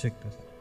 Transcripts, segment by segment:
check this out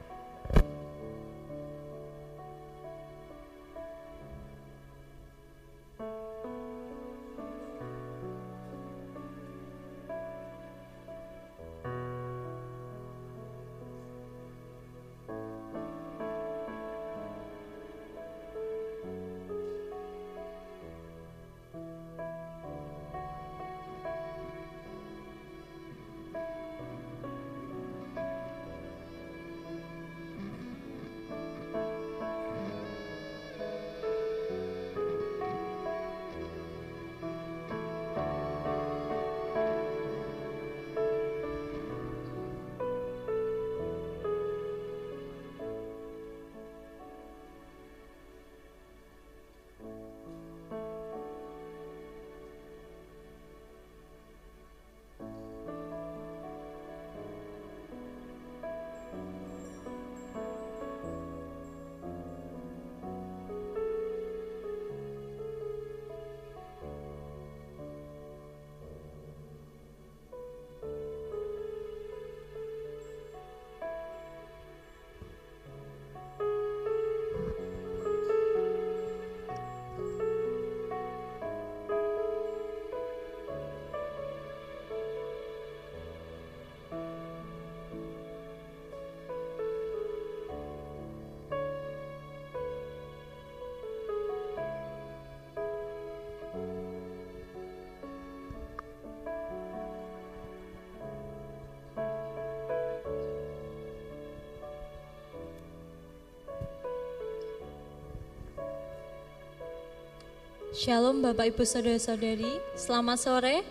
Shalom Bapak Ibu Saudara-saudari, selamat sore.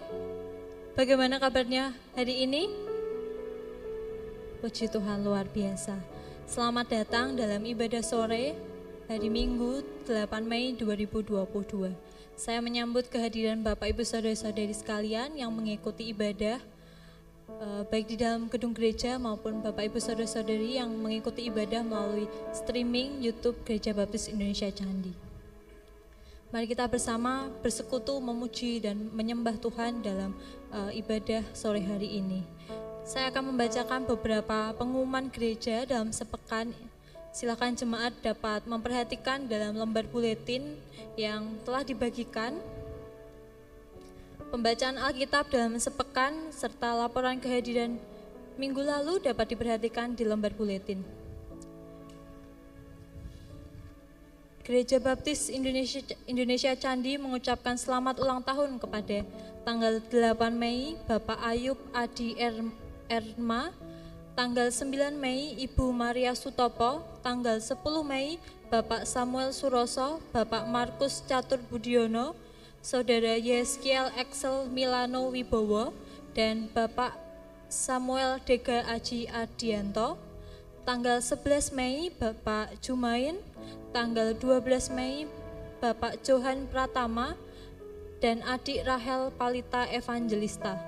Bagaimana kabarnya hari ini? Puji Tuhan luar biasa. Selamat datang dalam ibadah sore hari Minggu 8 Mei 2022. Saya menyambut kehadiran Bapak Ibu Saudara-saudari sekalian yang mengikuti ibadah eh, baik di dalam gedung gereja maupun Bapak Ibu Saudara-saudari yang mengikuti ibadah melalui streaming YouTube Gereja Baptis Indonesia Candi. Mari kita bersama bersekutu memuji dan menyembah Tuhan dalam uh, ibadah sore hari ini. Saya akan membacakan beberapa pengumuman gereja dalam sepekan. Silakan jemaat dapat memperhatikan dalam lembar buletin yang telah dibagikan. Pembacaan Alkitab dalam sepekan serta laporan kehadiran minggu lalu dapat diperhatikan di lembar buletin. Gereja Baptis Indonesia, Indonesia Candi mengucapkan selamat ulang tahun kepada tanggal 8 Mei Bapak Ayub Adi er, Erma, tanggal 9 Mei Ibu Maria Sutopo, tanggal 10 Mei Bapak Samuel Suroso, Bapak Markus Catur Budiono, Saudara Yeskiel Excel Milano Wibowo, dan Bapak Samuel Dega Aji Adianto, tanggal 11 Mei Bapak Jumain, tanggal 12 Mei Bapak Johan Pratama dan adik Rahel Palita Evangelista.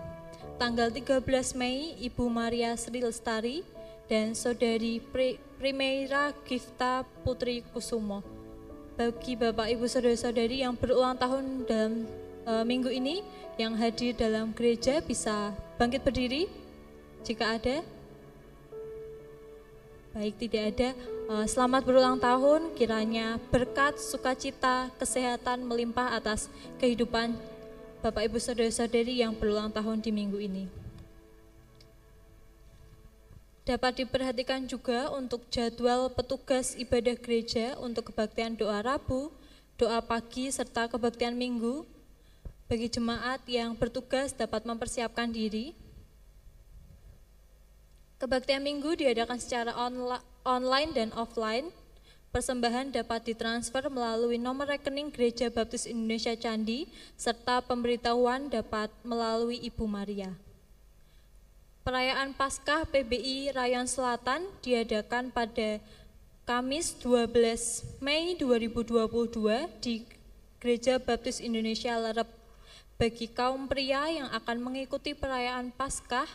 Tanggal 13 Mei Ibu Maria Sri Lestari dan Saudari Primera Gifta Putri Kusumo. Bagi Bapak Ibu Saudara-saudari yang berulang tahun dalam e, minggu ini yang hadir dalam gereja bisa bangkit berdiri jika ada. Baik, tidak ada. Eh, selamat berulang tahun, kiranya berkat, sukacita, kesehatan melimpah atas kehidupan Bapak Ibu Saudara-saudari yang berulang tahun di minggu ini. Dapat diperhatikan juga untuk jadwal petugas ibadah gereja untuk kebaktian doa Rabu, doa pagi, serta kebaktian minggu. Bagi jemaat yang bertugas dapat mempersiapkan diri Kebaktian minggu diadakan secara online dan offline. Persembahan dapat ditransfer melalui nomor rekening Gereja Baptis Indonesia Candi, serta pemberitahuan dapat melalui Ibu Maria. Perayaan Paskah PBI Rayon Selatan diadakan pada Kamis 12 Mei 2022 di Gereja Baptis Indonesia Lerep. Bagi kaum pria yang akan mengikuti perayaan Paskah,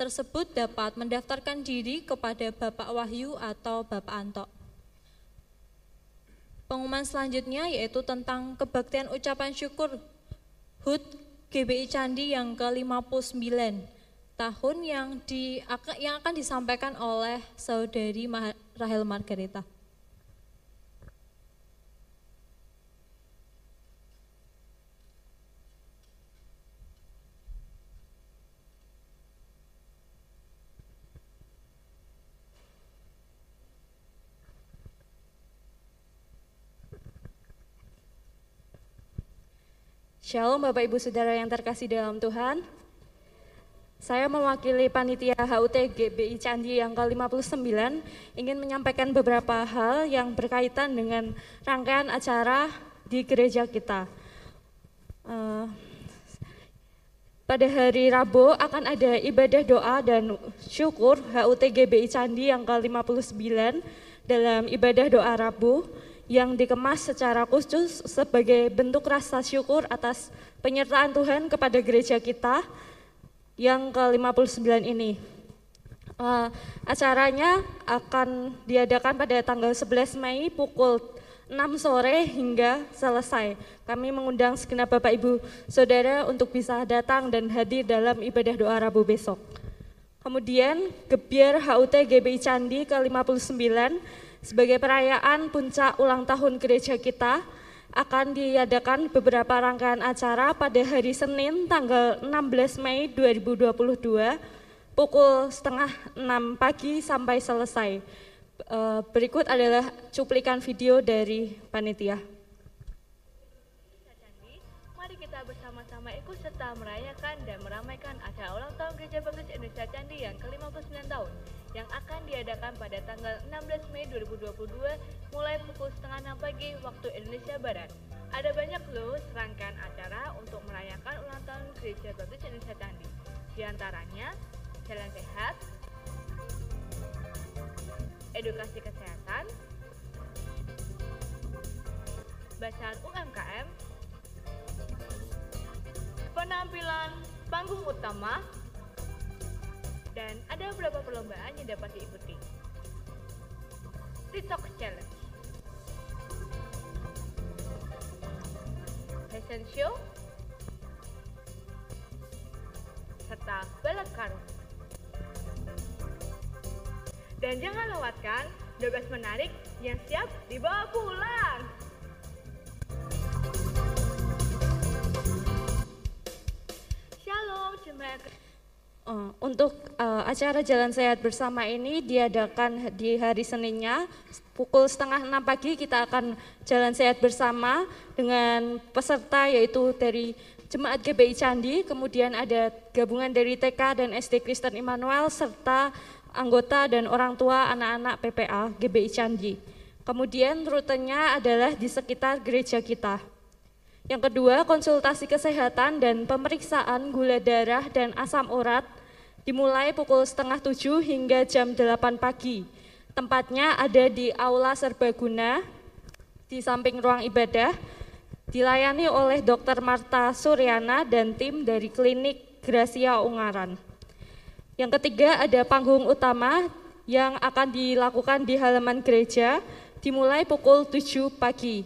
tersebut dapat mendaftarkan diri kepada Bapak Wahyu atau Bapak Anto. Pengumuman selanjutnya yaitu tentang kebaktian ucapan syukur HUT GBI Candi yang ke-59 tahun yang di yang akan disampaikan oleh saudari Rahel Margareta. Shalom Bapak Ibu Saudara yang terkasih dalam Tuhan. Saya mewakili panitia HUT GBI Candi yang ke-59 ingin menyampaikan beberapa hal yang berkaitan dengan rangkaian acara di gereja kita. Uh, pada hari Rabu akan ada ibadah doa dan syukur HUT GBI Candi yang ke-59 dalam ibadah doa Rabu yang dikemas secara khusus sebagai bentuk rasa syukur atas penyertaan Tuhan kepada gereja kita yang ke-59 ini. Uh, acaranya akan diadakan pada tanggal 11 Mei pukul 6 sore hingga selesai. Kami mengundang segenap Bapak Ibu Saudara untuk bisa datang dan hadir dalam ibadah doa Rabu besok. Kemudian Gebiar HUT GBI Candi ke-59 sebagai perayaan puncak ulang tahun gereja kita, akan diadakan beberapa rangkaian acara pada hari Senin tanggal 16 Mei 2022 pukul setengah 6 pagi sampai selesai. Eh, berikut adalah cuplikan video dari panitia. Mari kita bersama-sama ikut serta merayakan dan meramaikan acara ulang tahun Gereja Baptis Indonesia Candi yang ke-59 tahun yang akan diadakan pada tanggal 16 Mei 2022 mulai pukul setengah 6 pagi waktu Indonesia Barat. Ada banyak loh serangkaian acara untuk merayakan ulang tahun Gereja Baptis Indonesia Candi. Di antaranya, jalan sehat, edukasi kesehatan, bacaan UMKM, penampilan panggung utama, dan ada beberapa perlombaan yang dapat diikuti. TikTok Challenge Fashion Show serta balap karung. Dan jangan lewatkan 12 menarik yang siap dibawa pulang. Shalom, jemaat Uh, untuk uh, acara Jalan Sehat bersama ini diadakan di hari Seninnya pukul setengah enam pagi kita akan Jalan Sehat bersama dengan peserta yaitu dari Jemaat GBI Candi, kemudian ada gabungan dari TK dan SD Kristen Immanuel serta anggota dan orang tua anak-anak PPA GBI Candi. Kemudian rutenya adalah di sekitar gereja kita. Yang kedua, konsultasi kesehatan dan pemeriksaan gula darah dan asam urat dimulai pukul setengah tujuh hingga jam delapan pagi. Tempatnya ada di Aula Serbaguna, di samping ruang ibadah, dilayani oleh Dr. Marta Suryana dan tim dari klinik Gracia Ungaran. Yang ketiga ada panggung utama yang akan dilakukan di halaman gereja dimulai pukul 7 pagi.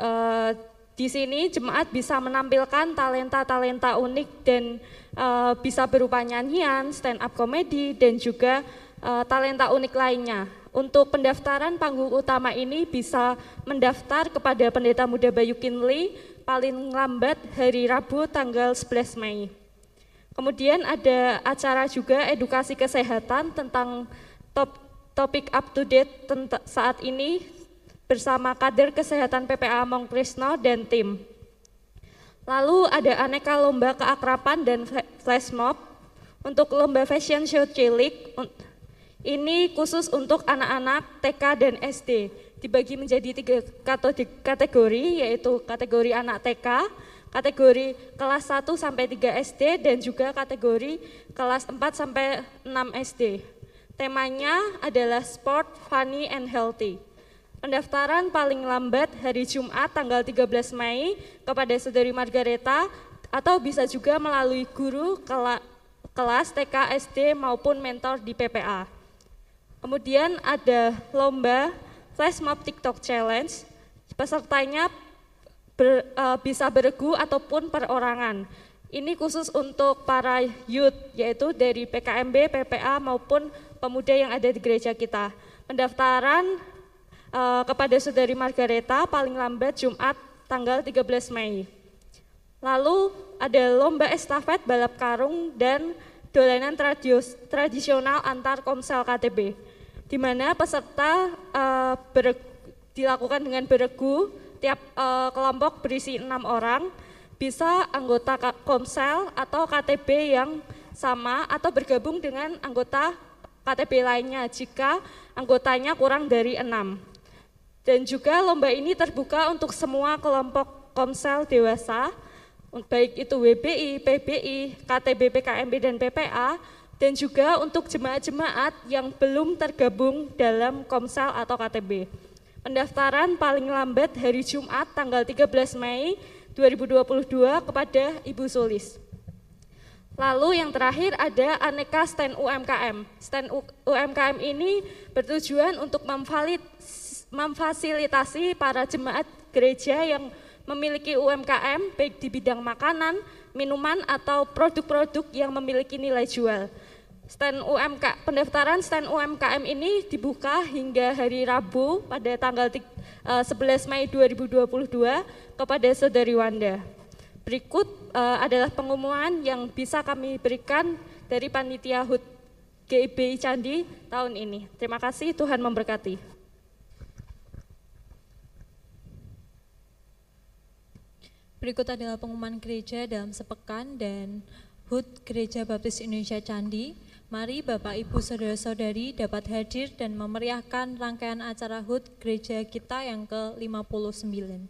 Uh, di sini jemaat bisa menampilkan talenta-talenta unik dan uh, bisa berupa nyanyian, stand up komedi dan juga uh, talenta unik lainnya. Untuk pendaftaran panggung utama ini bisa mendaftar kepada Pendeta Muda Bayu Kinley paling lambat hari Rabu tanggal 11 Mei. Kemudian ada acara juga edukasi kesehatan tentang top, topik up to date saat ini bersama kader kesehatan PPA Mongkrisno dan tim. Lalu ada aneka lomba keakrapan dan flash mob. Untuk lomba fashion show cilik, ini khusus untuk anak-anak TK dan SD. Dibagi menjadi tiga kategori, yaitu kategori anak TK, kategori kelas 1 sampai 3 SD, dan juga kategori kelas 4 sampai 6 SD. Temanya adalah sport, funny, and healthy. Pendaftaran paling lambat hari Jumat tanggal 13 Mei kepada Saudari Margareta atau bisa juga melalui guru kelas TK, SD maupun mentor di PPA. Kemudian ada lomba Flash Mob TikTok Challenge. Pesertanya ber, uh, bisa beregu ataupun perorangan. Ini khusus untuk para youth, yaitu dari PKMB, PPA maupun pemuda yang ada di gereja kita. Pendaftaran uh, kepada Saudari Margareta paling lambat Jumat tanggal 13 Mei. Lalu ada lomba estafet balap karung dan dolanan tradisional antar komsel KTB, di mana peserta uh, dilakukan dengan beregu, tiap uh, kelompok berisi enam orang, bisa anggota Komsel atau KTB yang sama atau bergabung dengan anggota KTB lainnya jika anggotanya kurang dari enam. Dan juga lomba ini terbuka untuk semua kelompok Komsel dewasa, baik itu WBI, PBI, KTB, PKMB, dan PPA, dan juga untuk jemaat-jemaat yang belum tergabung dalam Komsel atau KTB. Pendaftaran paling lambat hari Jumat tanggal 13 Mei 2022 kepada Ibu Sulis. Lalu yang terakhir ada aneka stand UMKM. Stand UMKM ini bertujuan untuk memfasilitasi para jemaat gereja yang memiliki UMKM baik di bidang makanan, minuman atau produk-produk yang memiliki nilai jual. Stand UMK pendaftaran stand UMKM ini dibuka hingga hari Rabu pada tanggal 11 eh, Mei 2022 kepada Saudari Wanda. Berikut uh, adalah pengumuman yang bisa kami berikan dari panitia HUT GIB Candi tahun ini. Terima kasih, Tuhan memberkati. Berikut adalah pengumuman gereja dalam sepekan dan HUT Gereja Baptis Indonesia Candi Mari Bapak Ibu Saudara-saudari dapat hadir dan memeriahkan rangkaian acara HUT gereja kita yang ke-59.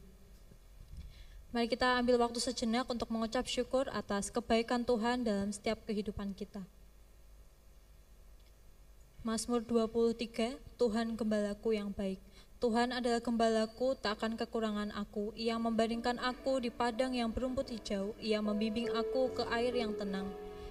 Mari kita ambil waktu sejenak untuk mengucap syukur atas kebaikan Tuhan dalam setiap kehidupan kita. Mazmur 23, Tuhan gembalaku yang baik. Tuhan adalah gembalaku, tak akan kekurangan aku. Ia membandingkan aku di padang yang berumput hijau. Ia membimbing aku ke air yang tenang.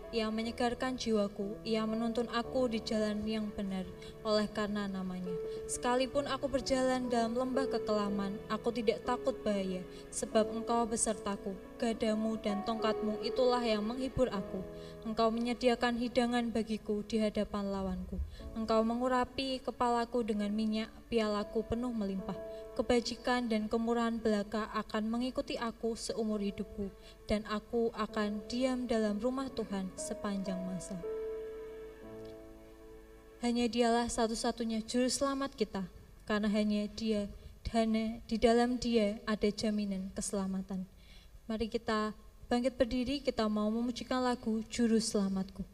Ia menyegarkan jiwaku, ia menuntun aku di jalan yang benar oleh karena namanya. Sekalipun aku berjalan dalam lembah kekelaman, aku tidak takut bahaya, sebab engkau besertaku. Gadamu dan tongkatmu itulah yang menghibur aku. Engkau menyediakan hidangan bagiku di hadapan lawanku. Engkau mengurapi kepalaku dengan minyak, pialaku penuh melimpah kebajikan dan kemurahan belaka akan mengikuti aku seumur hidupku, dan aku akan diam dalam rumah Tuhan sepanjang masa. Hanya dialah satu-satunya juru selamat kita, karena hanya dia, hanya di dalam dia ada jaminan keselamatan. Mari kita bangkit berdiri, kita mau memujikan lagu Juru Selamatku.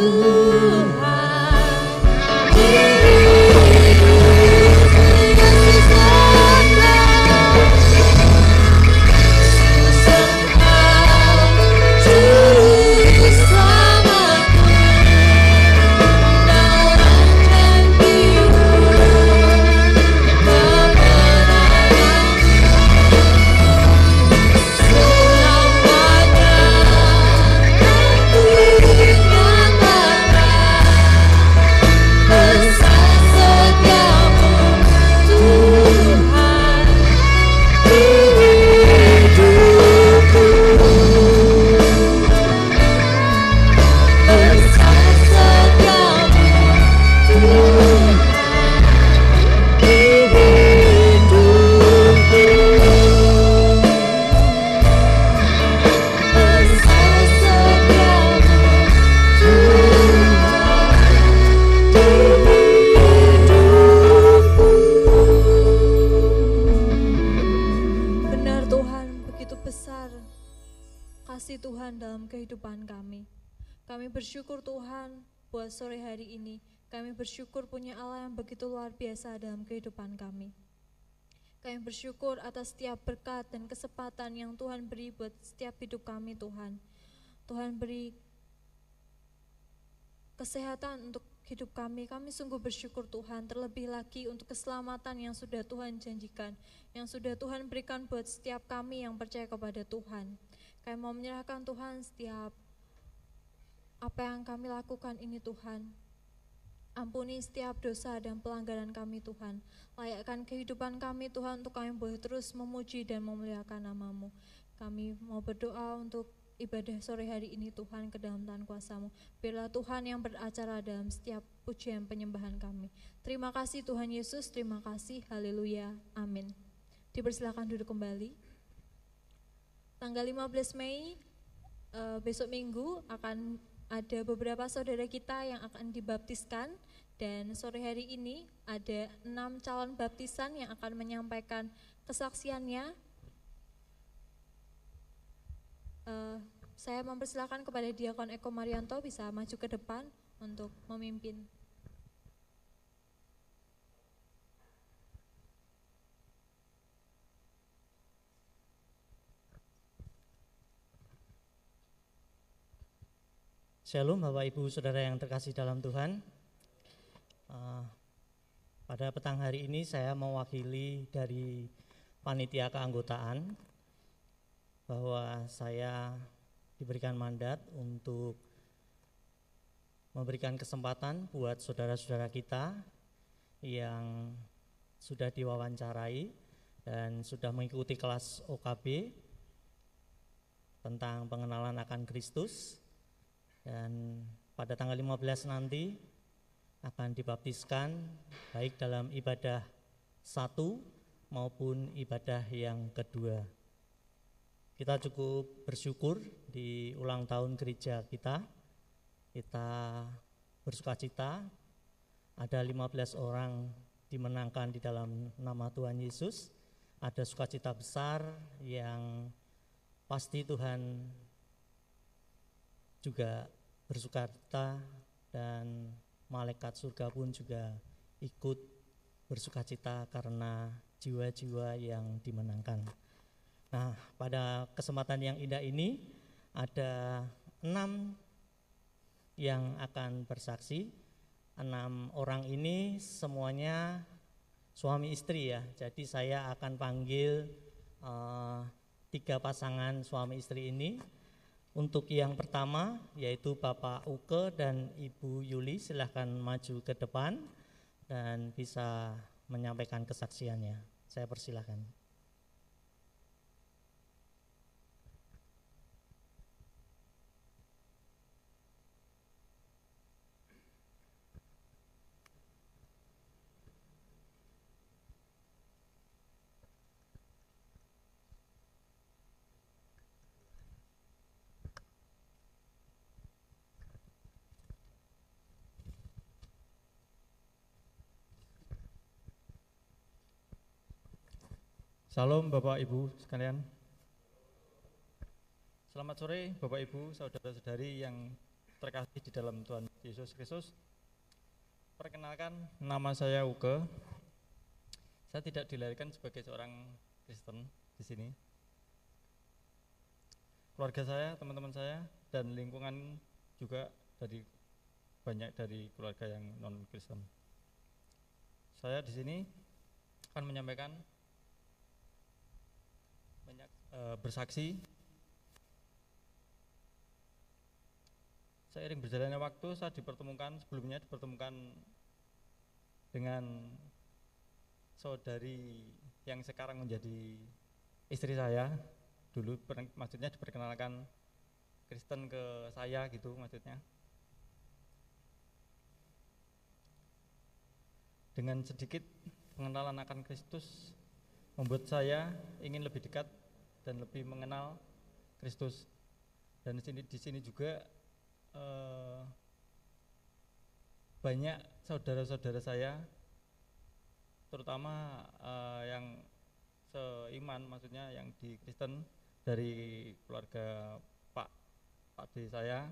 Ooh. Yang Tuhan beri buat setiap hidup kami Tuhan. Tuhan beri kesehatan untuk hidup kami. Kami sungguh bersyukur Tuhan, terlebih lagi untuk keselamatan yang sudah Tuhan janjikan, yang sudah Tuhan berikan buat setiap kami yang percaya kepada Tuhan. Kami mau menyerahkan Tuhan setiap apa yang kami lakukan ini Tuhan. Ampuni setiap dosa dan pelanggaran kami Tuhan. Layakkan kehidupan kami Tuhan untuk kami boleh terus memuji dan memuliakan namamu. Kami mau berdoa untuk ibadah sore hari ini Tuhan ke dalam tangan kuasamu. Biarlah Tuhan yang beracara dalam setiap pujian penyembahan kami. Terima kasih Tuhan Yesus, terima kasih. Haleluya. Amin. Dipersilakan duduk kembali. Tanggal 15 Mei uh, besok minggu akan ada beberapa saudara kita yang akan dibaptiskan dan sore hari ini ada enam calon baptisan yang akan menyampaikan kesaksiannya. Uh, saya mempersilahkan kepada Diakon Eko Marianto bisa maju ke depan untuk memimpin. Shalom Bapak Ibu Saudara yang terkasih dalam Tuhan. Uh, pada petang hari ini saya mewakili dari panitia keanggotaan bahwa saya diberikan mandat untuk memberikan kesempatan buat saudara-saudara kita yang sudah diwawancarai dan sudah mengikuti kelas OKB tentang pengenalan akan Kristus. Dan pada tanggal 15 nanti akan dibaptiskan baik dalam ibadah satu maupun ibadah yang kedua. Kita cukup bersyukur di ulang tahun gereja kita. Kita bersuka cita ada 15 orang dimenangkan di dalam nama Tuhan Yesus. Ada sukacita besar yang pasti Tuhan juga bersuka cita dan malaikat surga pun juga ikut bersuka cita karena jiwa-jiwa yang dimenangkan. Nah, pada kesempatan yang indah ini ada enam yang akan bersaksi. Enam orang ini semuanya suami istri ya. Jadi saya akan panggil uh, tiga pasangan suami istri ini untuk yang pertama yaitu Bapak Uke dan Ibu Yuli silahkan maju ke depan dan bisa menyampaikan kesaksiannya. Saya persilahkan. Salam Bapak Ibu sekalian. Selamat sore Bapak Ibu, saudara-saudari yang terkasih di dalam Tuhan Yesus Kristus. Perkenalkan, nama saya Uke. Saya tidak dilahirkan sebagai seorang Kristen di sini. Keluarga saya, teman-teman saya, dan lingkungan juga dari banyak dari keluarga yang non Kristen. Saya di sini akan menyampaikan banyak e, bersaksi. Seiring berjalannya waktu, saya dipertemukan sebelumnya dipertemukan dengan saudari yang sekarang menjadi istri saya dulu maksudnya diperkenalkan Kristen ke saya gitu maksudnya dengan sedikit pengenalan akan Kristus membuat saya ingin lebih dekat dan lebih mengenal Kristus dan di sini di sini juga eh, banyak saudara-saudara saya terutama eh, yang seiman maksudnya yang di Kristen dari keluarga Pak Pak D saya,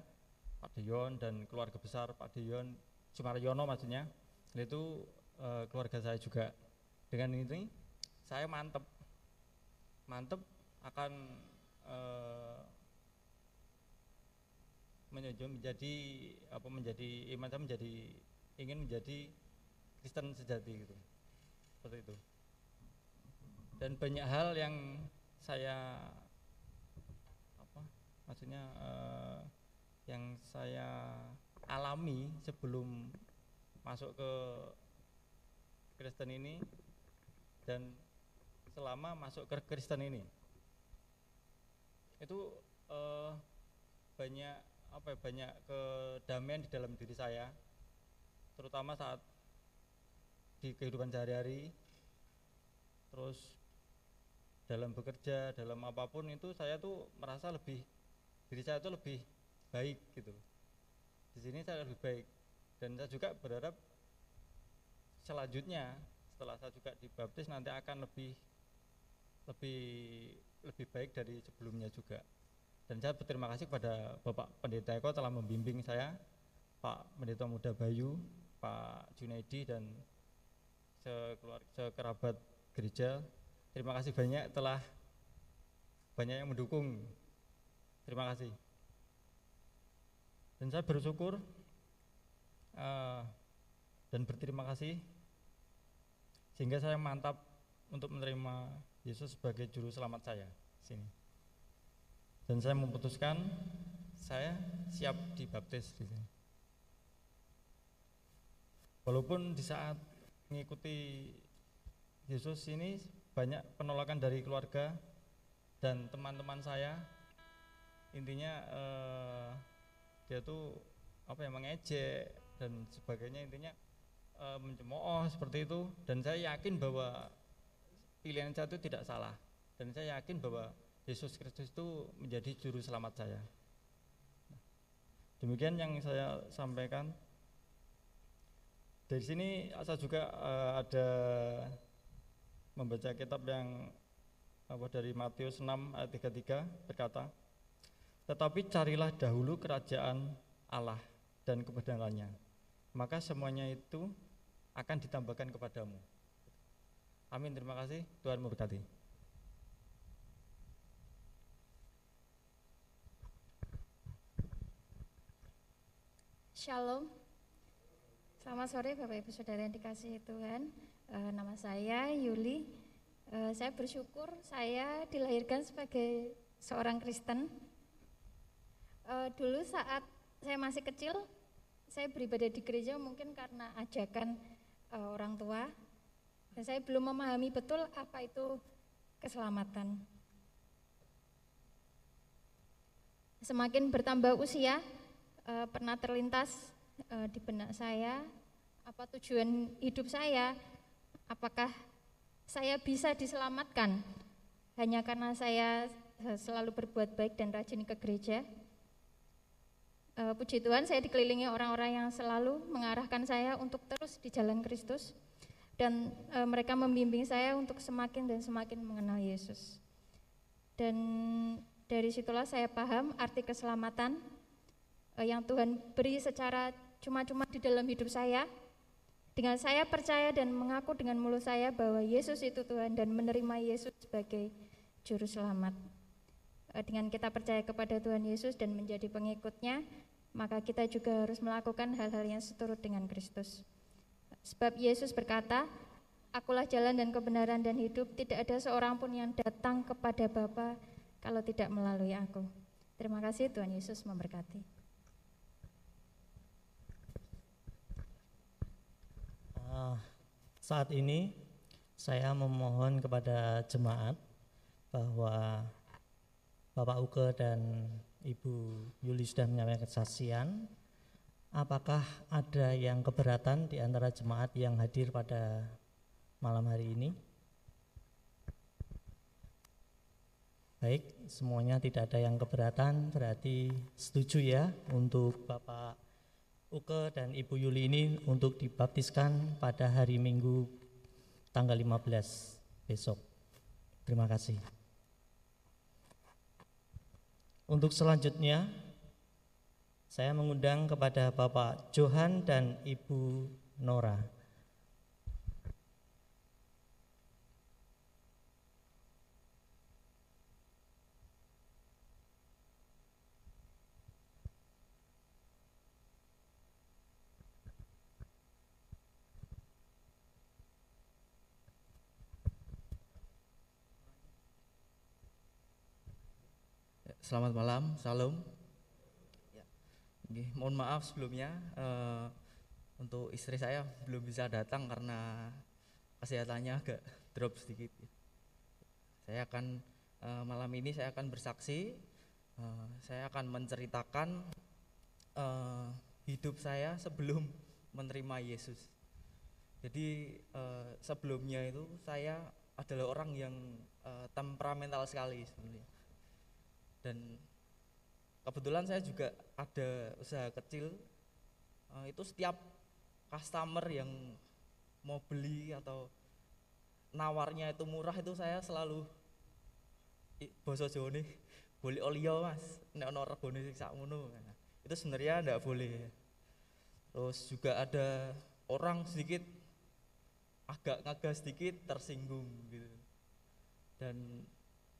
Pak Dion dan keluarga besar Pak Dion Sumaryono maksudnya. Itu e, keluarga saya juga. Dengan ini saya mantep mantep akan e, menjadi apa menjadi iman saya menjadi ingin menjadi Kristen sejati gitu. Seperti itu. Dan banyak hal yang saya maksudnya uh, yang saya alami sebelum masuk ke Kristen ini dan selama masuk ke Kristen ini itu uh, banyak apa ya, banyak kedamaian di dalam diri saya. Terutama saat di kehidupan sehari-hari. Terus dalam bekerja dalam apa pun itu saya tuh merasa lebih diri saya itu lebih baik gitu. Di sini saya lebih baik. Dan saya juga berharap selanjutnya setelah saya juga dibaptis nanti akan lebih lebih lebih baik dari sebelumnya juga. Dan saya berterima kasih kepada Bapak Pendeta Eko telah membimbing saya Pak Pendeta Muda Bayu Pak Junaidi dan sekeluarga sekerabat gereja. Terima kasih banyak telah banyak yang mendukung. Terima kasih. Dan saya bersyukur uh, dan berterima kasih sehingga saya mantap untuk menerima Yesus sebagai juru selamat saya sini. Dan saya memutuskan saya siap dibaptis di sini. Walaupun di saat mengikuti Yesus ini banyak penolakan dari keluarga dan teman-teman saya intinya uh, dia tuh apa ya mengejek dan sebagainya intinya uh, mencemooh seperti itu dan saya yakin bahwa pilihan saya itu tidak salah. Dan saya yakin bahwa Yesus Kristus itu menjadi juru selamat saya. Demikian yang saya sampaikan. Dari sini saya juga uh, ada membaca kitab yang apa dari Matius 6 ayat 33 berkata tetapi carilah dahulu kerajaan Allah dan kebenarannya, maka semuanya itu akan ditambahkan kepadamu. Amin, terima kasih. Tuhan memberkati. Shalom. Selamat sore Bapak Ibu Saudara yang dikasihi Tuhan. E, nama saya Yuli. E, saya bersyukur saya dilahirkan sebagai seorang Kristen uh, dulu saat saya masih kecil, saya beribadah di gereja mungkin karena ajakan uh, orang tua, dan saya belum memahami betul apa itu keselamatan. Semakin bertambah usia, uh, pernah terlintas uh, di benak saya apa tujuan hidup saya, apakah saya bisa diselamatkan? Hanya karena saya selalu berbuat baik dan rajin ke gereja. Puji Tuhan saya dikelilingi orang-orang yang selalu mengarahkan saya untuk terus di jalan Kristus dan uh, mereka membimbing saya untuk semakin dan semakin mengenal Yesus. Dan dari situlah saya paham arti keselamatan uh, yang Tuhan beri secara cuma-cuma di dalam hidup saya. Dengan saya percaya dan mengaku dengan mulut saya bahwa Yesus itu Tuhan dan menerima Yesus sebagai juru selamat. Eh, dengan kita percaya kepada Tuhan Yesus dan menjadi pengikutnya, maka kita juga harus melakukan hal-hal yang seturut dengan Kristus. Sebab Yesus berkata, Akulah jalan dan kebenaran dan hidup, tidak ada seorang pun yang datang kepada Bapa kalau tidak melalui aku. Terima kasih Tuhan Yesus memberkati. Uh, saat ini saya memohon kepada jemaat bahwa Bapak Uke dan Ibu Yuli sudah menyampaikan kesaksian. Apakah ada yang keberatan di antara jemaat yang hadir pada malam hari ini? Baik, semuanya tidak ada yang keberatan, berarti setuju ya untuk Bapak Uke dan Ibu Yuli ini untuk dibaptiskan pada hari Minggu tanggal 15 besok. Terima kasih. Untuk selanjutnya, saya mengundang kepada Bapak Johan dan Ibu Nora. Selamat malam, salam. Mohon maaf sebelumnya uh, untuk istri saya belum bisa datang karena kesehatannya agak drop sedikit. Saya akan uh, malam ini saya akan bersaksi, uh, saya akan menceritakan uh, hidup saya sebelum menerima Yesus. Jadi uh, sebelumnya itu saya adalah orang yang uh, temperamental sekali sebenarnya dan kebetulan saya juga ada usaha kecil. Uh, itu setiap customer yang mau beli atau nawarnya itu murah itu saya selalu boso nih boleh olio mas. Nek ono regone nah, itu sebenarnya tidak boleh. Terus juga ada orang sedikit agak ngegas sedikit tersinggung gitu. Dan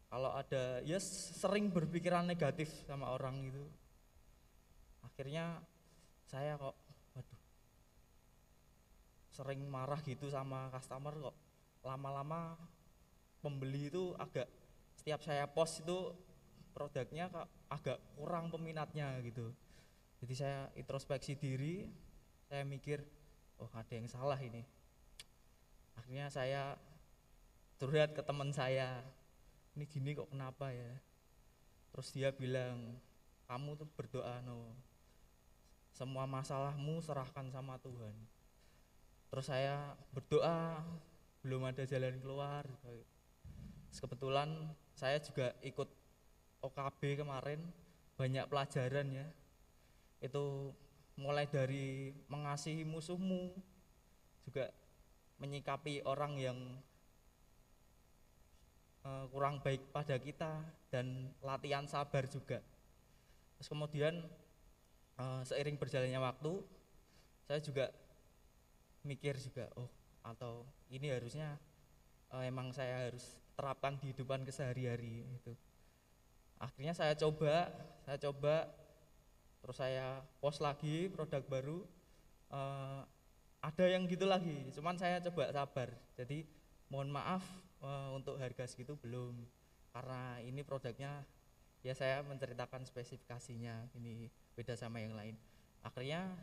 kalau ada ya sering berpikiran negatif sama orang itu. Akhirnya saya kok waduh sering marah gitu sama customer kok. Lama-lama pembeli itu agak setiap saya post itu produknya agak kurang peminatnya gitu. Jadi saya introspeksi diri saya mikir oh ada yang salah ini. Akhirnya saya curhat ke teman saya ini gini kok kenapa ya? Terus dia bilang kamu tuh berdoa no. Semua masalahmu serahkan sama Tuhan. Terus saya berdoa belum ada jalan keluar. Terus kebetulan saya juga ikut OKB kemarin banyak pelajaran ya. Itu mulai dari mengasihi musuhmu juga menyikapi orang yang uh, kurang baik pada kita dan latihan sabar juga. Terus kemudian uh, seiring berjalannya waktu, saya juga mikir juga, oh atau ini harusnya uh, emang saya harus terapkan di kehidupan kesehari-hari itu. Akhirnya saya coba, saya coba, terus saya post lagi produk baru. Uh, ada yang gitu lagi, cuman saya coba sabar. Jadi mohon maaf uh, untuk harga segitu belum. Karena ini produknya ya saya menceritakan spesifikasinya. Ini beda sama yang lain. Akhirnya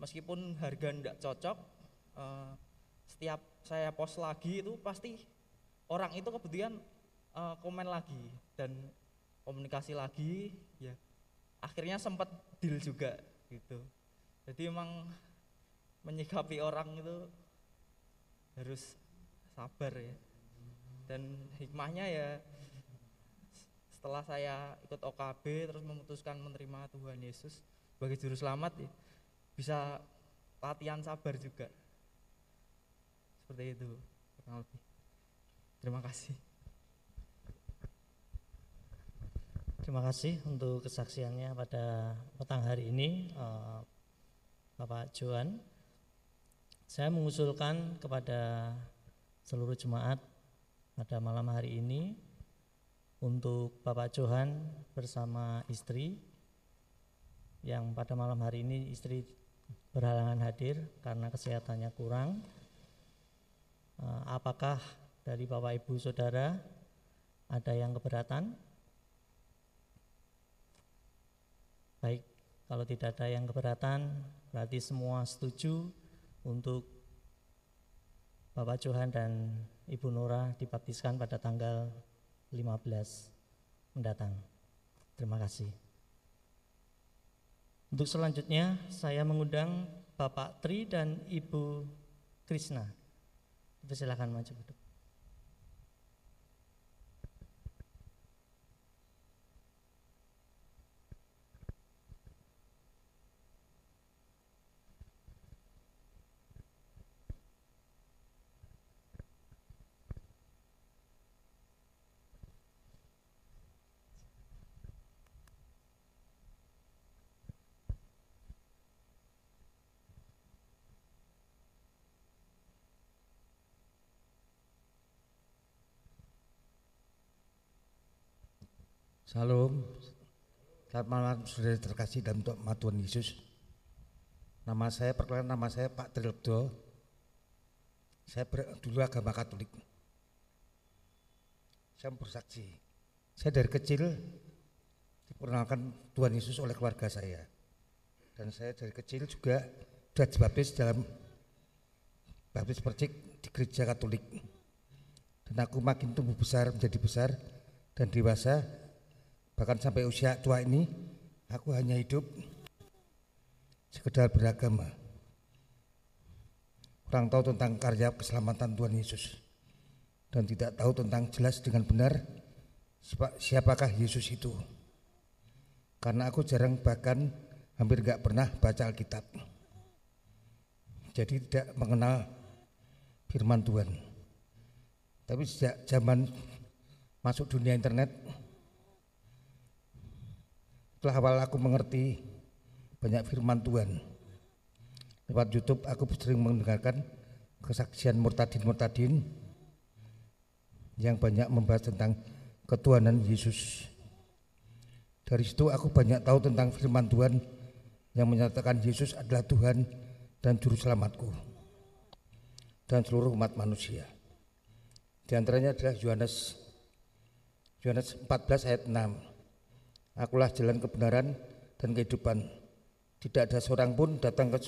meskipun harga tidak cocok uh, setiap saya post lagi itu pasti orang itu kemudian uh, komen lagi dan komunikasi lagi ya akhirnya sempat deal juga gitu. Jadi emang menyikapi orang itu harus sabar ya dan hikmahnya ya setelah saya ikut OKB terus memutuskan menerima Tuhan Yesus sebagai juru selamat ya bisa latihan sabar juga. Seperti itu lebih. Terima kasih. Terima kasih untuk kesaksiannya pada petang hari ini. Uh, Bapak Johan, saya mengusulkan kepada seluruh jemaat pada malam hari ini untuk Bapak Johan bersama istri yang pada malam hari ini istri berhalangan hadir karena kesehatannya kurang. Eh, apakah dari Bapak Ibu Saudara ada yang keberatan? Baik, kalau tidak ada yang keberatan, berarti semua setuju untuk Bapak Johan dan Ibu Nora dibaptiskan pada tanggal 15 mendatang. Terima kasih. Untuk selanjutnya saya mengundang Bapak Tri dan Ibu Krisna. Silakan maju ke Salam. Selamat malam saudara terkasih dalam nama Tuhan Yesus. Nama saya perkenalkan nama saya Pak Trilebdo. Saya ber, dulu agama Katolik. Saya bersaksi. Saya dari kecil diperkenalkan Tuhan Yesus oleh keluarga saya. Dan saya dari kecil juga sudah dibaptis dalam baptis percik di gereja Katolik. Dan aku makin tumbuh besar menjadi besar dan dewasa bahkan sampai usia tua ini aku hanya hidup sekedar beragama. Kurang tahu tentang karya keselamatan Tuhan Yesus. Dan tidak tahu tentang jelas dengan benar siapakah Yesus itu. Karena aku jarang bahkan hampir gak pernah baca Alkitab. Jadi tidak mengenal firman Tuhan. Tapi sejak zaman masuk dunia internet setelah awal aku mengerti banyak firman Tuhan lewat YouTube aku sering mendengarkan kesaksian murtadin-murtadin yang banyak membahas tentang ketuhanan Yesus. Dari situ aku banyak tahu tentang firman Tuhan yang menyatakan Yesus adalah Tuhan dan juru selamatku dan seluruh umat manusia. Di antaranya adalah Yohanes Yohanes 14 ayat 6. Akulah jalan kebenaran dan kehidupan. Tidak ada seorang pun datang ke,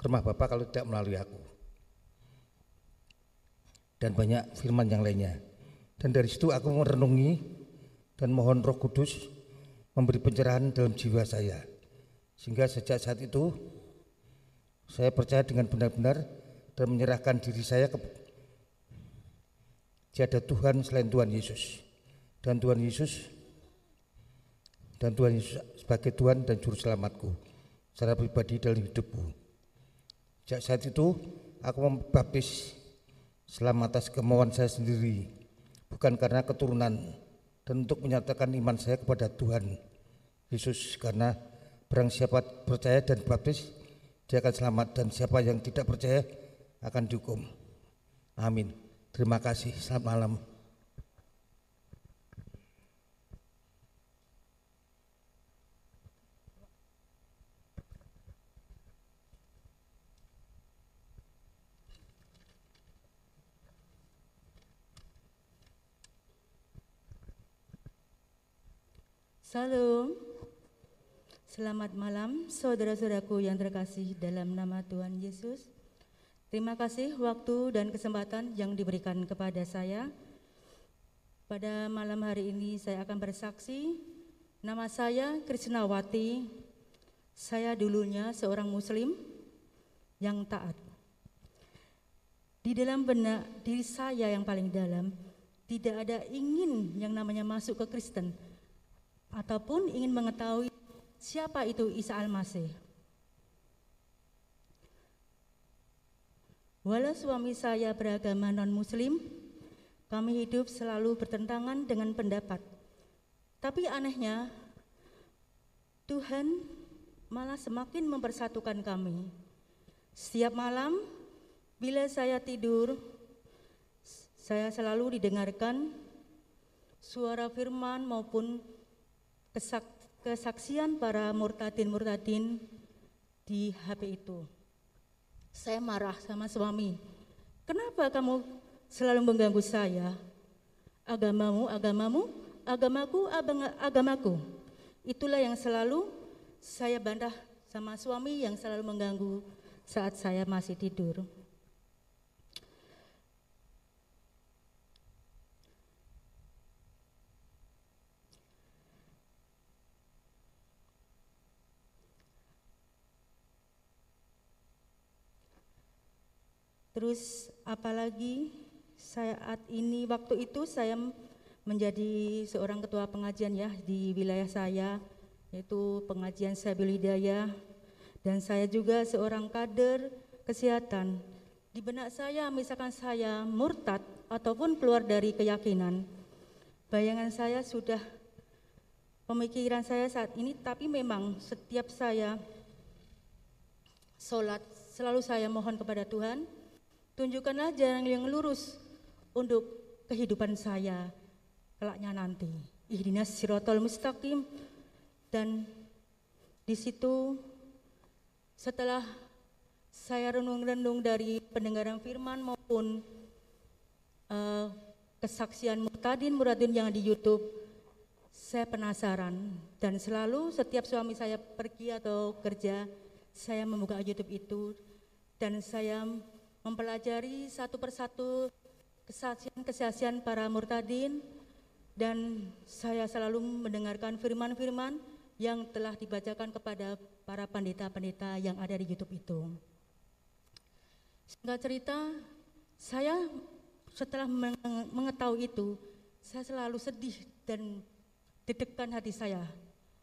rumah Bapak kalau tidak melalui aku. Dan banyak firman yang lainnya. Dan dari situ aku merenungi dan mohon Roh Kudus memberi pencerahan dalam jiwa saya. Sehingga sejak saat itu saya percaya dengan benar-benar dan menyerahkan diri saya ke tiada Tuhan selain Tuhan Yesus dan Tuhan Yesus dan Tuhan Yesus sebagai Tuhan dan Juru Selamatku secara pribadi dalam hidupku. Sejak saat itu aku membaptis selama atas kemauan saya sendiri bukan karena keturunan dan untuk menyatakan iman saya kepada Tuhan Yesus karena barang siapa percaya dan baptis dia akan selamat dan siapa yang tidak percaya akan dihukum. Amin. Terima kasih. Selamat malam. Salam. Selamat malam saudara-saudaraku yang terkasih dalam nama Tuhan Yesus. Terima kasih waktu dan kesempatan yang diberikan kepada saya. Pada malam hari ini saya akan bersaksi. Nama saya Krisnawati. Saya dulunya seorang muslim yang taat. Di dalam benak diri saya yang paling dalam tidak ada ingin yang namanya masuk ke Kristen ataupun ingin mengetahui siapa itu Isa Al-Masih. Walau suami saya beragama non-muslim, kami hidup selalu bertentangan dengan pendapat. Tapi anehnya, Tuhan malah semakin mempersatukan kami. Setiap malam, bila saya tidur, saya selalu didengarkan suara firman maupun kesak, kesaksian para murtadin-murtadin di HP itu. Saya marah sama suami. Kenapa kamu selalu mengganggu saya? Agamamu, agamamu, agamaku, agamaku. Itulah yang selalu saya bantah sama suami yang selalu mengganggu saat saya masih tidur. Terus apalagi saat ini waktu itu saya menjadi seorang ketua pengajian ya di wilayah saya yaitu pengajian Sabil Hidayah dan saya juga seorang kader kesehatan. Di benak saya misalkan saya murtad ataupun keluar dari keyakinan, bayangan saya sudah pemikiran saya saat ini tapi memang setiap saya sholat selalu saya mohon kepada Tuhan Tunjukkanlah jalan yang lurus untuk kehidupan saya kelaknya nanti. Ihdinas sirotol mustaqim. Dan di situ setelah saya renung-renung dari pendengaran firman maupun uh, kesaksian murtadin muradin yang di YouTube, saya penasaran. Dan selalu setiap suami saya pergi atau kerja, saya membuka YouTube itu. Dan saya mempelajari satu persatu kesaksian-kesaksian para murtadin dan saya selalu mendengarkan firman-firman yang telah dibacakan kepada para pendeta-pendeta yang ada di YouTube itu. Singkat cerita, saya setelah mengetahui itu, saya selalu sedih dan deg-degan hati saya.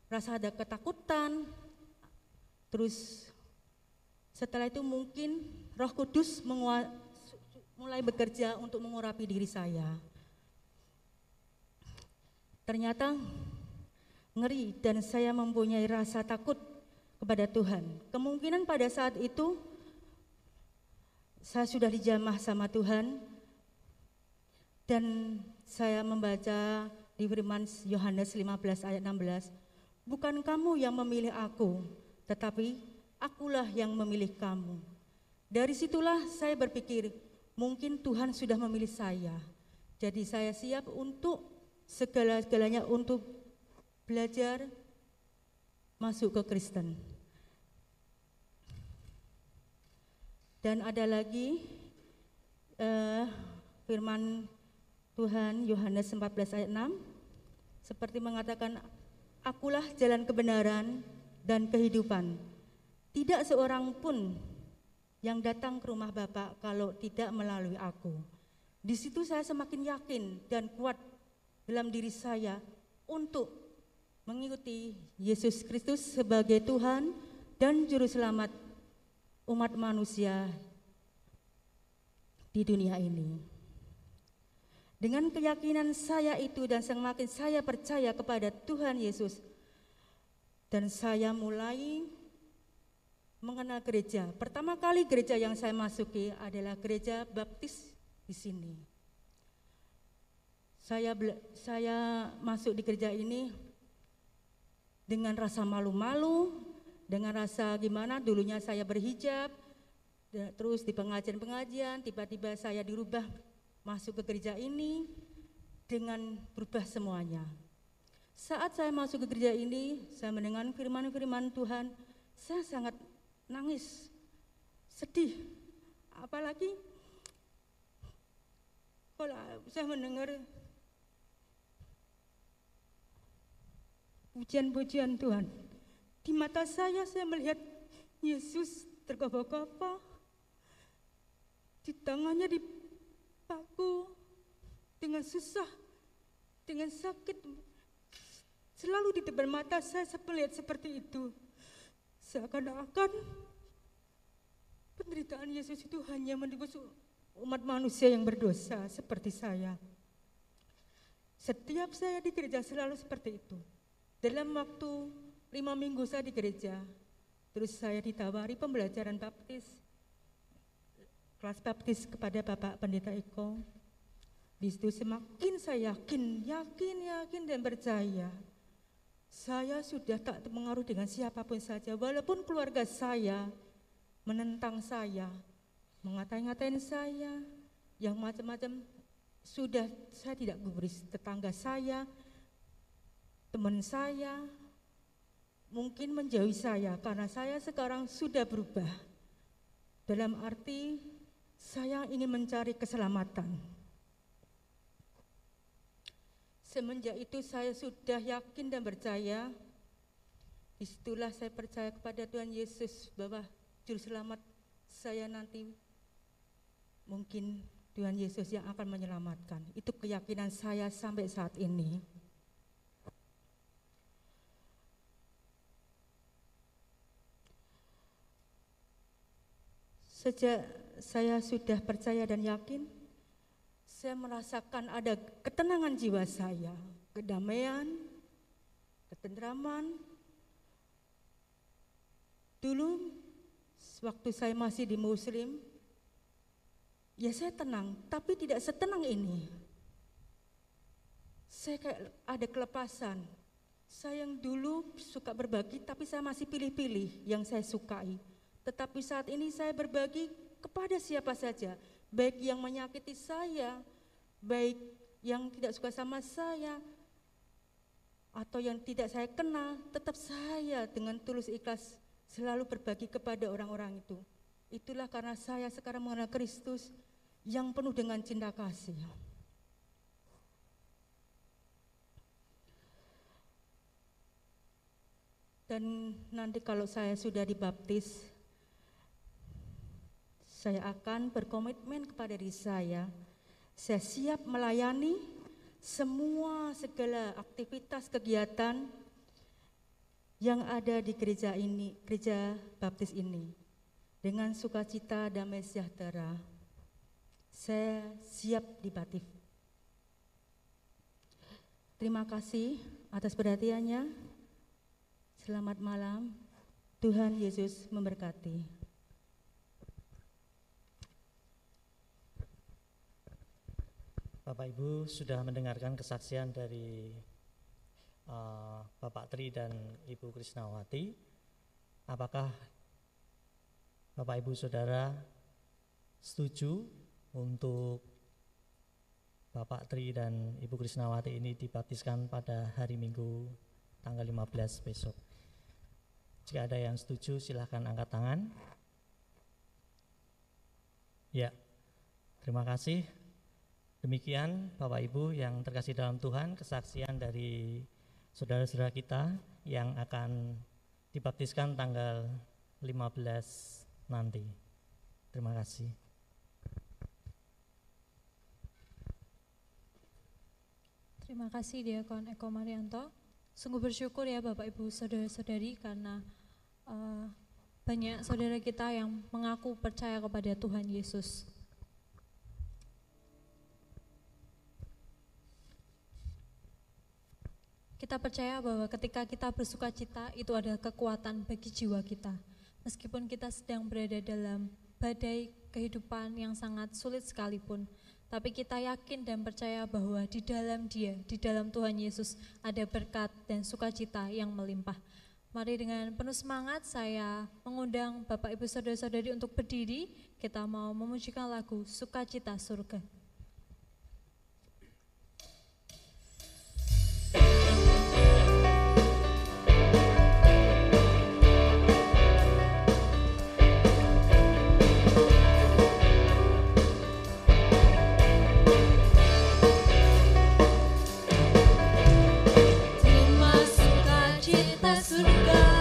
Rasa ada ketakutan, terus setelah itu mungkin Roh Kudus mulai bekerja untuk mengurapi diri saya. Ternyata ngeri dan saya mempunyai rasa takut kepada Tuhan. Kemungkinan pada saat itu saya sudah dijamah sama Tuhan dan saya membaca di firman Yohanes 15 ayat 16, bukan kamu yang memilih aku, tetapi akulah yang memilih kamu. Dari situlah saya berpikir, mungkin Tuhan sudah memilih saya. Jadi saya siap untuk segala-galanya untuk belajar masuk ke Kristen. Dan ada lagi uh, firman Tuhan Yohanes 14 ayat 6 seperti mengatakan akulah jalan kebenaran dan kehidupan tidak seorang pun yang datang ke rumah Bapak kalau tidak melalui aku. Di situ saya semakin yakin dan kuat dalam diri saya untuk mengikuti Yesus Kristus sebagai Tuhan dan Juru Selamat umat manusia di dunia ini. Dengan keyakinan saya itu dan semakin saya percaya kepada Tuhan Yesus dan saya mulai mengenal gereja. Pertama kali gereja yang saya masuki adalah gereja baptis di sini. Saya saya masuk di gereja ini dengan rasa malu-malu, dengan rasa gimana dulunya saya berhijab, terus di pengajian-pengajian tiba-tiba saya dirubah masuk ke gereja ini dengan berubah semuanya. Saat saya masuk ke gereja ini, saya mendengar firman-firman Tuhan, saya sangat nangis, sedih. Apalagi kalau saya mendengar pujian-pujian Tuhan. Di mata saya saya melihat Yesus terkapa-kapa. Di tangannya dipaku dengan susah, dengan sakit. Selalu di depan mata saya, saya melihat seperti itu. Seakan-akan penderitaan Yesus itu hanya menebus umat manusia yang berdosa seperti saya. Setiap saya di gereja selalu seperti itu. Dalam waktu lima minggu saya di gereja, Terus saya ditawari pembelajaran baptis, kelas baptis kepada Bapak Pendeta Eko. Di situ semakin saya yakin, yakin, yakin dan percaya. Saya sudah tak mengaruh dengan siapa pun saja, walaupun keluarga saya menentang saya, mengatain-ngatain saya, yang macam-macam sudah saya tidak gubris tetangga saya, teman saya, mungkin menjauhi saya karena saya sekarang sudah berubah. Dalam arti saya ingin mencari keselamatan. Semenjak itu saya sudah yakin dan percaya, di situlah saya percaya kepada Tuhan Yesus bahwa juru selamat saya nanti mungkin Tuhan Yesus yang akan menyelamatkan. Itu keyakinan saya sampai saat ini. Sejak saya sudah percaya dan yakin, saya merasakan ada ketenangan jiwa saya, kedamaian, ketentraman. Dulu waktu saya masih di muslim, ya saya tenang, tapi tidak setenang ini. Saya kayak ada kelepasan. Saya yang dulu suka berbagi, tapi saya masih pilih-pilih yang saya sukai. Tetapi saat ini saya berbagi kepada siapa saja baik yang menyakiti saya, baik yang tidak suka sama saya, atau yang tidak saya kenal, tetap saya dengan tulus ikhlas selalu berbagi kepada orang-orang itu. Itulah karena saya sekarang mengenal Kristus yang penuh dengan cinta kasih. Dan nanti kalau saya sudah dibaptis, saya akan berkomitmen kepada diri saya. Saya siap melayani semua segala aktivitas kegiatan yang ada di gereja ini, gereja baptis ini. Dengan sukacita damai sejahtera. Saya siap dibaptis. Terima kasih atas perhatiannya. Selamat malam. Tuhan Yesus memberkati. Bapak Ibu sudah mendengarkan kesaksian dari uh, Bapak Tri dan Ibu Krisnawati. Apakah Bapak Ibu Saudara setuju untuk Bapak Tri dan Ibu Krisnawati ini dibaptiskan pada hari Minggu tanggal 15 besok? Jika ada yang setuju silahkan angkat tangan. Ya, terima kasih. Demikian Bapak Ibu yang terkasih dalam Tuhan, kesaksian dari saudara-saudara kita yang akan dibaptiskan tanggal 15 nanti. Terima kasih. Terima kasih Diakon Eko Marianto. Sungguh bersyukur ya Bapak Ibu saudara-saudari karena uh, banyak saudara kita yang mengaku percaya kepada Tuhan Yesus. Kita percaya bahwa ketika kita bersuka cita itu adalah kekuatan bagi jiwa kita. Meskipun kita sedang berada dalam badai kehidupan yang sangat sulit sekalipun, tapi kita yakin dan percaya bahwa di dalam Dia, di dalam Tuhan Yesus ada berkat dan sukacita yang melimpah. Mari dengan penuh semangat saya mengundang Bapak Ibu Saudara-saudari untuk berdiri, kita mau memujikan lagu Sukacita Surga. Kasih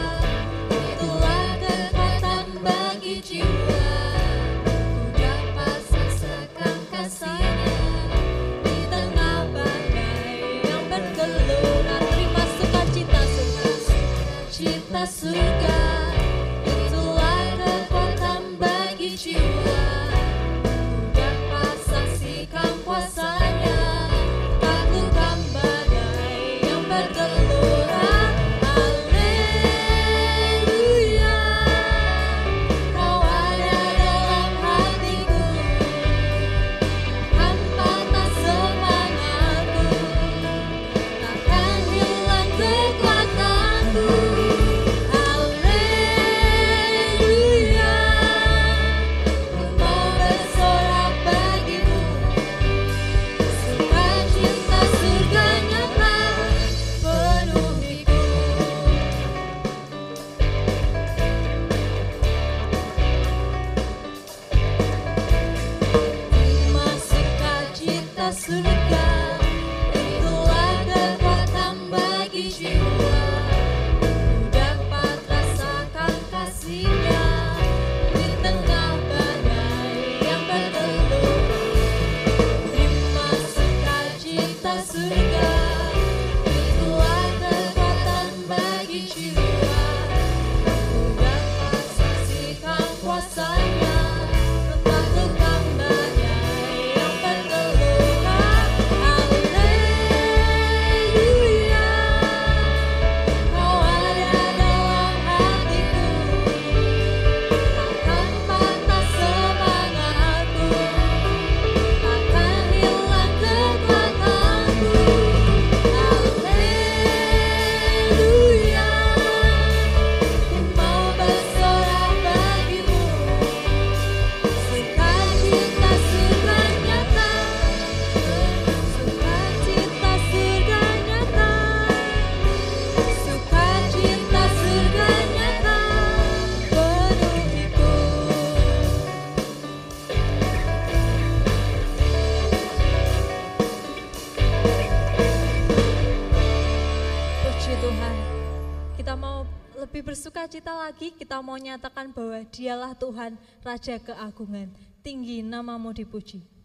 lagi, kita mau nyatakan bahwa dialah Tuhan, Raja keagungan. Tinggi namamu dipuji.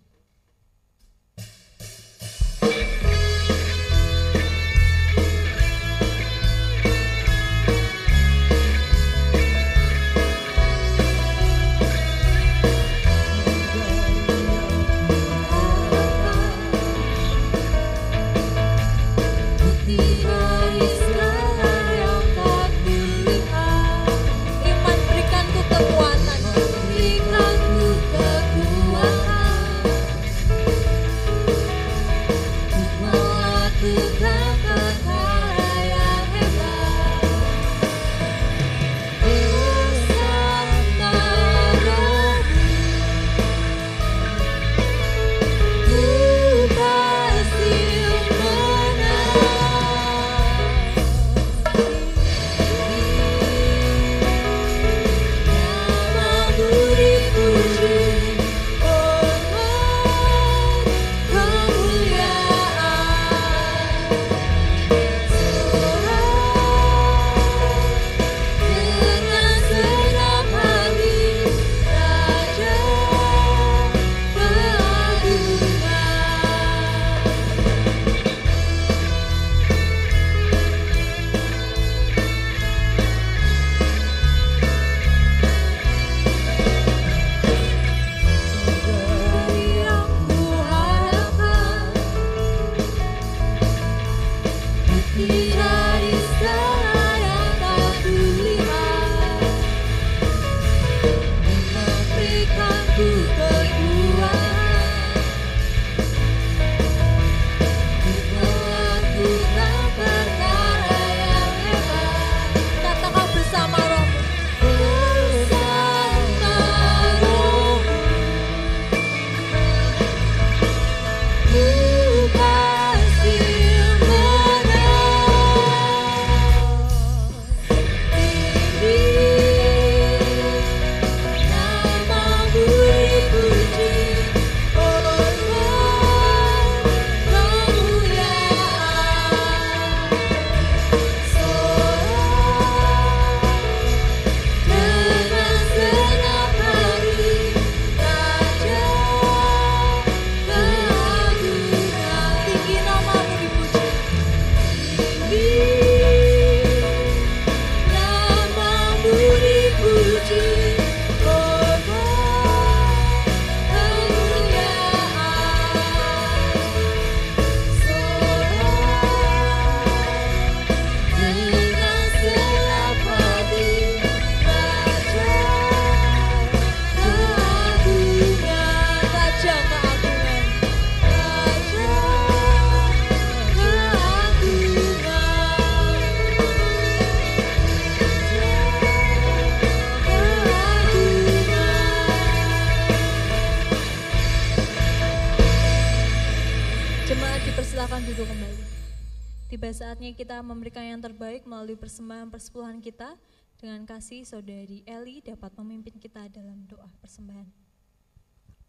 Dengan kasih saudari Eli dapat memimpin kita dalam doa persembahan.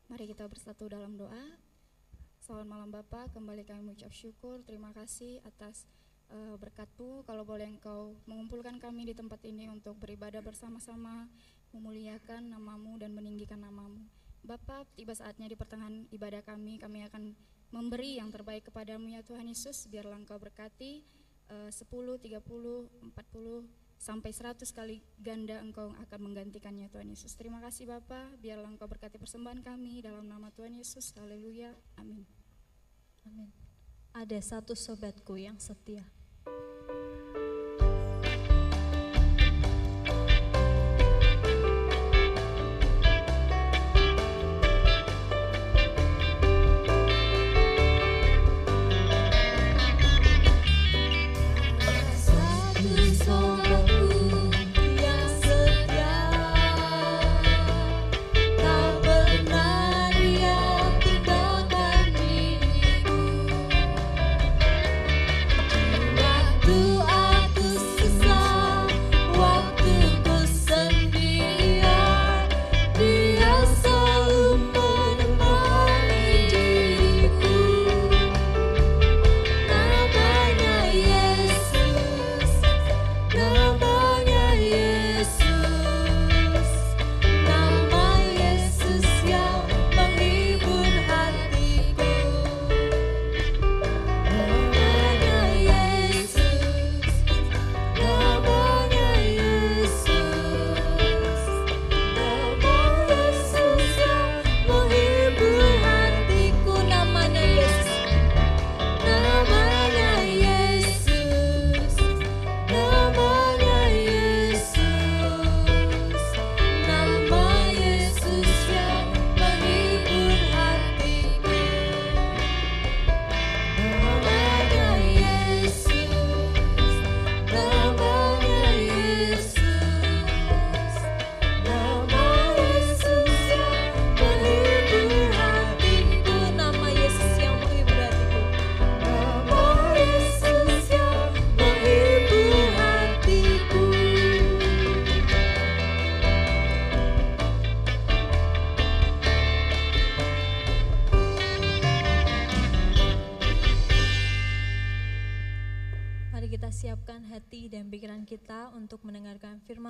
Mari kita bersatu dalam doa. Selamat malam Bapak, kembali kami mengucap syukur, terima kasih atas eh, berkat-Mu. Kalau boleh Engkau mengumpulkan kami di tempat ini untuk beribadah bersama-sama, memuliakan namamu dan meninggikan namamu. Bapak, tiba saatnya di pertengahan ibadah kami, kami akan memberi yang terbaik kepadamu ya Tuhan Yesus, biarlah Engkau berkati eh, 10, 30, 40, sampai 100 kali ganda Engkau akan menggantikannya Tuhan Yesus. Terima kasih Bapa, biarlah Engkau berkati persembahan kami dalam nama Tuhan Yesus. Haleluya. Amin. Amin. Ada satu sobatku yang setia.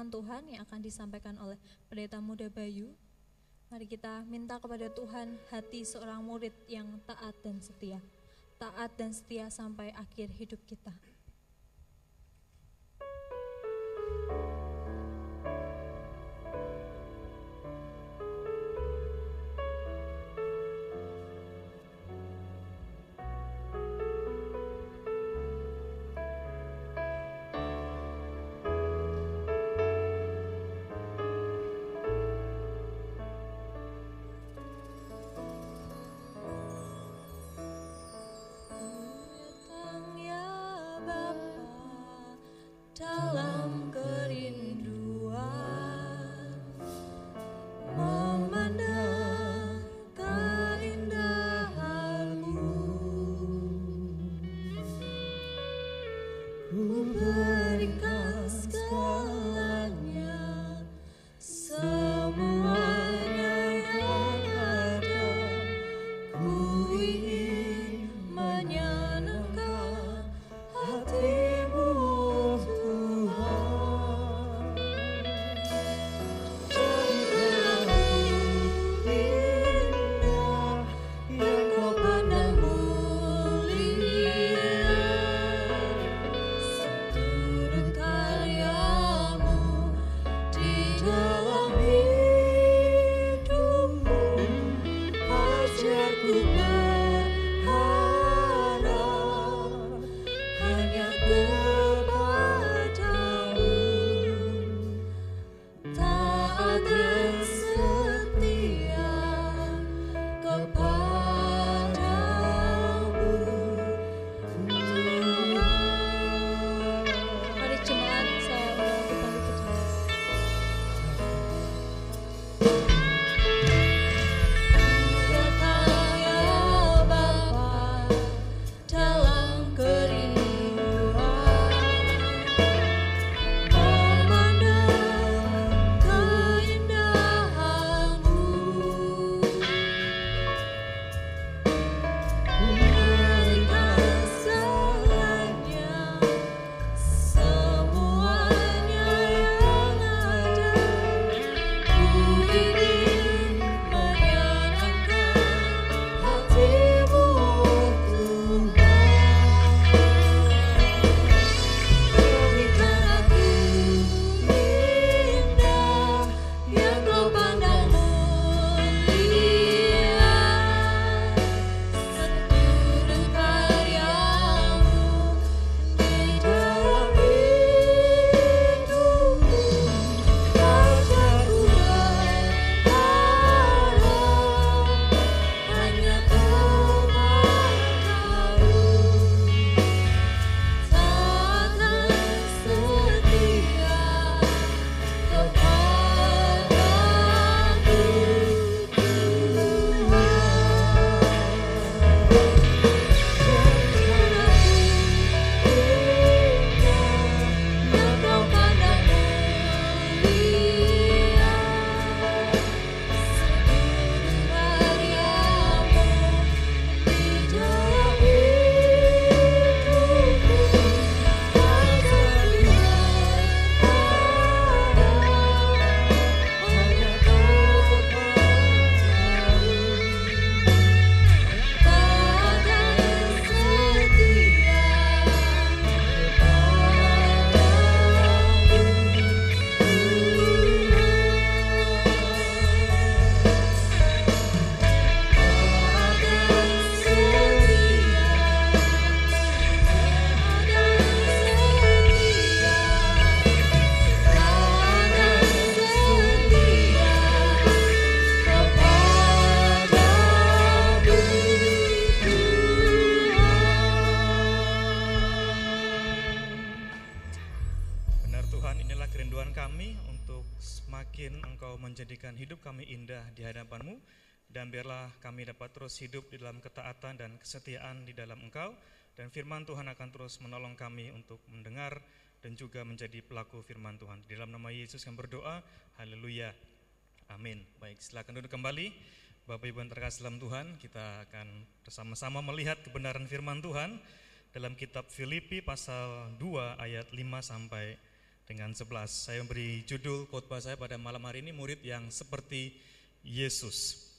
Firman Tuhan yang akan disampaikan oleh Pendeta Muda Bayu. Mari kita minta kepada Tuhan hati seorang murid yang taat dan setia. Taat dan setia sampai akhir hidup kita. Datang ya biarlah kami dapat terus hidup di dalam ketaatan dan kesetiaan di dalam Engkau dan firman Tuhan akan terus menolong kami untuk mendengar dan juga menjadi pelaku firman Tuhan. Di dalam nama Yesus kami berdoa. Haleluya. Amin. Baik, silakan duduk kembali. Bapak Ibu yang terkasih dalam Tuhan, kita akan bersama-sama melihat kebenaran firman Tuhan dalam kitab Filipi pasal 2 ayat 5 sampai dengan 11. Saya memberi judul khotbah saya pada malam hari ini murid yang seperti Yesus.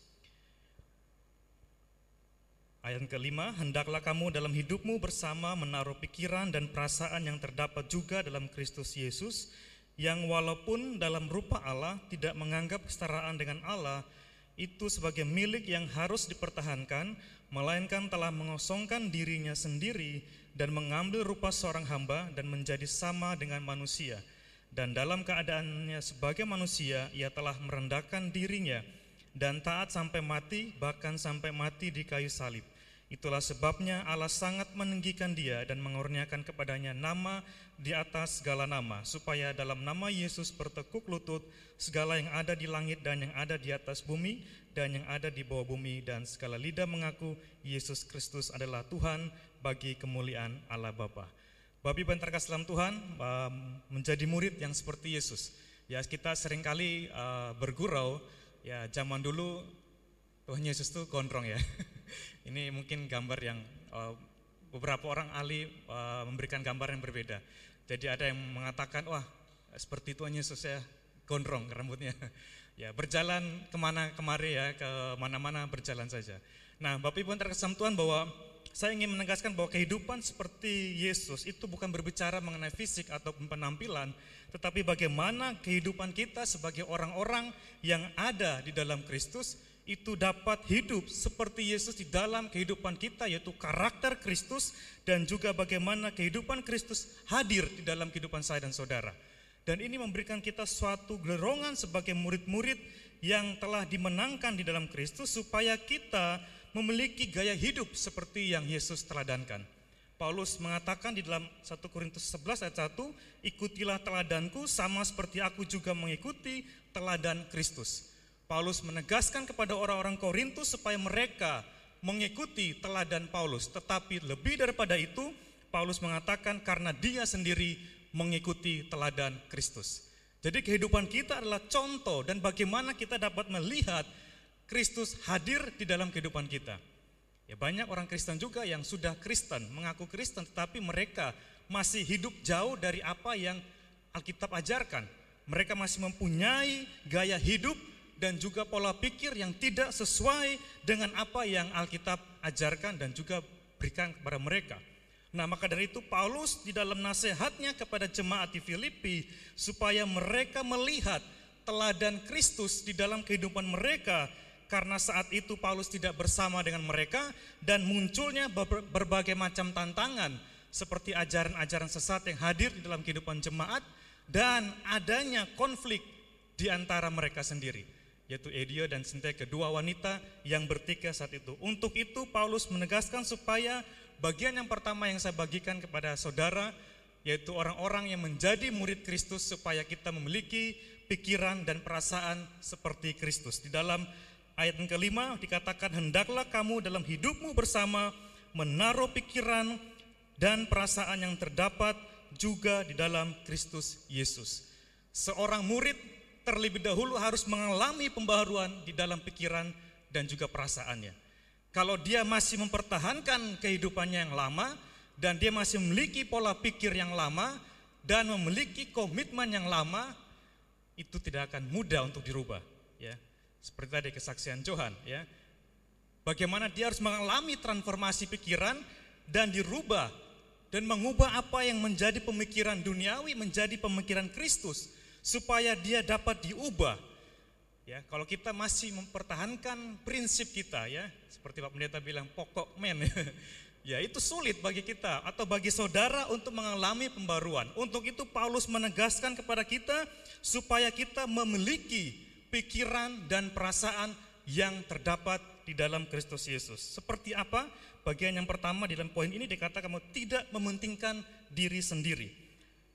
Ayat kelima, hendaklah kamu dalam hidupmu bersama menaruh pikiran dan perasaan yang terdapat juga dalam Kristus Yesus, yang walaupun dalam rupa Allah tidak menganggap kesetaraan dengan Allah itu sebagai milik yang harus dipertahankan, melainkan telah mengosongkan dirinya sendiri dan mengambil rupa seorang hamba dan menjadi sama dengan manusia. Dan dalam keadaannya sebagai manusia, ia telah merendahkan dirinya dan taat sampai mati, bahkan sampai mati di kayu salib. Itulah sebabnya Allah sangat meninggikan dia dan mengurniakan kepadanya nama di atas segala nama, supaya dalam nama Yesus bertekuk lutut segala yang ada di langit dan yang ada di atas bumi dan yang ada di bawah bumi dan segala lidah mengaku Yesus Kristus adalah Tuhan bagi kemuliaan Allah Bapa. Bapak Ibu terkasih Tuhan, um, menjadi murid yang seperti Yesus. Ya kita sering kali uh, bergurau, ya zaman dulu Tuhan Yesus tuh gondrong ya. Ini mungkin gambar yang uh, beberapa orang ahli uh, memberikan gambar yang berbeda. Jadi ada yang mengatakan, wah seperti Tuhan Yesus ya gondrong rambutnya. ya berjalan ke mana kemari ya, ke mana-mana berjalan saja. Nah Bapak Ibu terkesan Tuhan bahwa saya ingin menegaskan bahwa kehidupan seperti Yesus itu bukan berbicara mengenai fisik atau penampilan, tetapi bagaimana kehidupan kita sebagai orang-orang yang ada di dalam Kristus itu dapat hidup seperti Yesus di dalam kehidupan kita yaitu karakter Kristus dan juga bagaimana kehidupan Kristus hadir di dalam kehidupan saya dan saudara. Dan ini memberikan kita suatu gerongan sebagai murid-murid yang telah dimenangkan di dalam Kristus supaya kita memiliki gaya hidup seperti yang Yesus teladankan. Paulus mengatakan di dalam 1 Korintus 11 ayat 1, ikutilah teladanku sama seperti aku juga mengikuti teladan Kristus. Paulus menegaskan kepada orang-orang Korintus supaya mereka mengikuti teladan Paulus. Tetapi lebih daripada itu, Paulus mengatakan karena dia sendiri mengikuti teladan Kristus. Jadi kehidupan kita adalah contoh dan bagaimana kita dapat melihat Kristus hadir di dalam kehidupan kita. Ya banyak orang Kristen juga yang sudah Kristen, mengaku Kristen tetapi mereka masih hidup jauh dari apa yang Alkitab ajarkan. Mereka masih mempunyai gaya hidup dan juga pola pikir yang tidak sesuai dengan apa yang Alkitab ajarkan dan juga berikan kepada mereka. Nah, maka dari itu Paulus di dalam nasihatnya kepada jemaat di Filipi supaya mereka melihat teladan Kristus di dalam kehidupan mereka karena saat itu Paulus tidak bersama dengan mereka dan munculnya berbagai macam tantangan seperti ajaran-ajaran sesat yang hadir di dalam kehidupan jemaat dan adanya konflik di antara mereka sendiri yaitu Edio dan Sintia kedua wanita yang bertiga saat itu. Untuk itu Paulus menegaskan supaya bagian yang pertama yang saya bagikan kepada saudara yaitu orang-orang yang menjadi murid Kristus supaya kita memiliki pikiran dan perasaan seperti Kristus. Di dalam ayat yang kelima dikatakan hendaklah kamu dalam hidupmu bersama menaruh pikiran dan perasaan yang terdapat juga di dalam Kristus Yesus. Seorang murid terlebih dahulu harus mengalami pembaharuan di dalam pikiran dan juga perasaannya. Kalau dia masih mempertahankan kehidupannya yang lama dan dia masih memiliki pola pikir yang lama dan memiliki komitmen yang lama, itu tidak akan mudah untuk dirubah, ya. Seperti tadi kesaksian Johan, ya. Bagaimana dia harus mengalami transformasi pikiran dan dirubah dan mengubah apa yang menjadi pemikiran duniawi menjadi pemikiran Kristus supaya dia dapat diubah. Ya, kalau kita masih mempertahankan prinsip kita ya, seperti Pak Pendeta bilang pokok men ya itu sulit bagi kita atau bagi saudara untuk mengalami pembaruan. Untuk itu Paulus menegaskan kepada kita supaya kita memiliki pikiran dan perasaan yang terdapat di dalam Kristus Yesus. Seperti apa? Bagian yang pertama di dalam poin ini dikatakan kamu tidak mementingkan diri sendiri.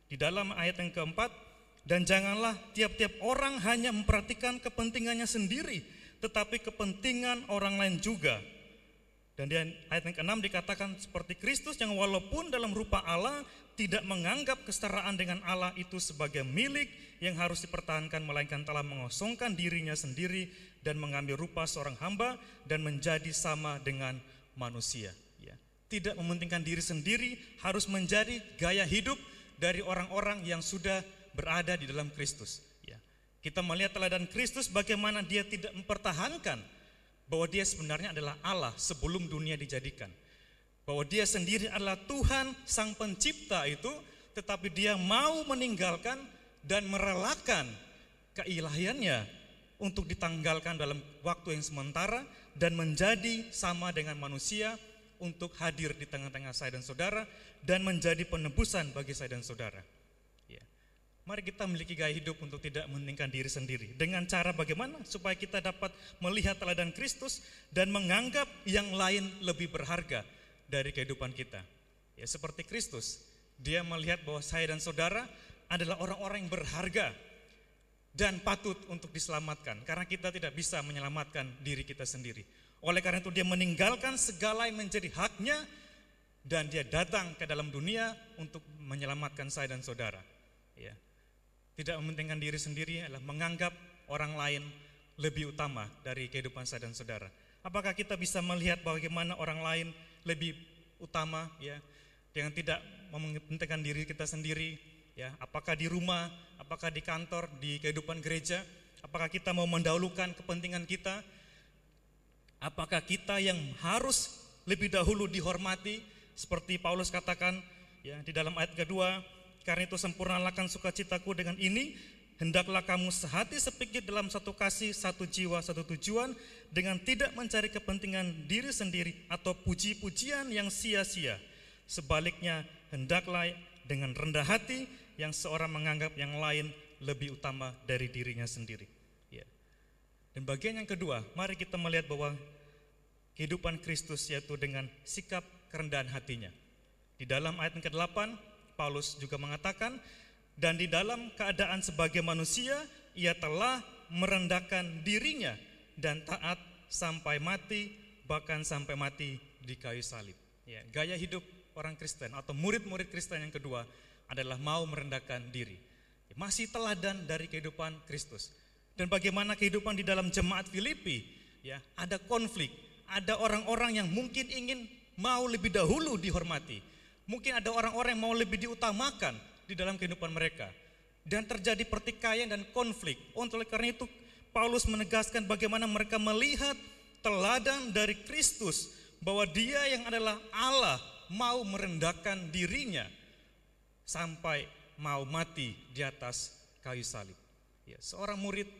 Di dalam ayat yang keempat Dan janganlah tiap-tiap orang hanya memperhatikan kepentingannya sendiri, tetapi kepentingan orang lain juga. Dan di ayat yang ke-6 dikatakan seperti Kristus yang walaupun dalam rupa Allah tidak menganggap kesetaraan dengan Allah itu sebagai milik yang harus dipertahankan melainkan telah mengosongkan dirinya sendiri dan mengambil rupa seorang hamba dan menjadi sama dengan manusia. Ya. Tidak mementingkan diri sendiri harus menjadi gaya hidup dari orang-orang yang sudah berada di dalam Kristus. Ya. Kita melihat teladan Kristus bagaimana dia tidak mempertahankan bahwa dia sebenarnya adalah Allah sebelum dunia dijadikan. Bahwa dia sendiri adalah Tuhan sang pencipta itu, tetapi dia mau meninggalkan dan merelakan keilahiannya untuk ditanggalkan dalam waktu yang sementara dan menjadi sama dengan manusia untuk hadir di tengah-tengah saya dan saudara dan menjadi penebusan bagi saya dan saudara. Mari kita memiliki gaya hidup untuk tidak mementingkan diri sendiri. Dengan cara bagaimana supaya kita dapat melihat teladan Kristus dan menganggap yang lain lebih berharga dari kehidupan kita. Ya, seperti Kristus, dia melihat bahwa saya dan saudara adalah orang-orang yang berharga dan patut untuk diselamatkan karena kita tidak bisa menyelamatkan diri kita sendiri. Oleh karena itu dia meninggalkan segala yang menjadi haknya dan dia datang ke dalam dunia untuk menyelamatkan saya dan saudara. Ya. Tidak mementingkan diri sendiri adalah menganggap orang lain lebih utama dari kehidupan saya dan saudara. Apakah kita bisa melihat bagaimana orang lain lebih utama ya dengan tidak mementingkan diri kita sendiri ya? Apakah di rumah apakah di kantor di kehidupan gereja? Apakah kita mau mendahulukan kepentingan kita? Apakah kita yang harus lebih dahulu dihormati? Seperti Paulus katakan ya di dalam ayat kedua karena itu sempurnakan sukacitaku dengan ini hendaklah kamu sehati sepikir dalam satu kasih, satu jiwa, satu tujuan dengan tidak mencari kepentingan diri sendiri atau puji-pujian yang sia-sia. Sebaliknya, hendaklah dengan rendah hati yang seorang menganggap yang lain lebih utama dari dirinya sendiri. Ya. Dan bagian yang kedua, mari kita melihat bahwa kehidupan Kristus yaitu dengan sikap kerendahan hatinya. Di dalam ayat yang ke-8, Paulus juga mengatakan, dan di dalam keadaan sebagai manusia ia telah merendahkan dirinya dan taat sampai mati bahkan sampai mati di kayu salib. Ya, gaya hidup orang Kristen atau murid-murid Kristen yang kedua adalah mau merendahkan diri. Masih teladan dari kehidupan Kristus. Dan bagaimana kehidupan di dalam jemaat Filipi, ya, ada konflik, ada orang-orang yang mungkin ingin mau lebih dahulu dihormati. Mungkin ada orang-orang yang mau lebih diutamakan, di dalam kehidupan mereka. Dan terjadi pertikaian dan konflik. Untuk karena itu Paulus menegaskan bagaimana mereka melihat teladan dari Kristus bahwa dia yang adalah Allah mau merendahkan dirinya sampai mau mati di atas kayu salib. Ya, seorang murid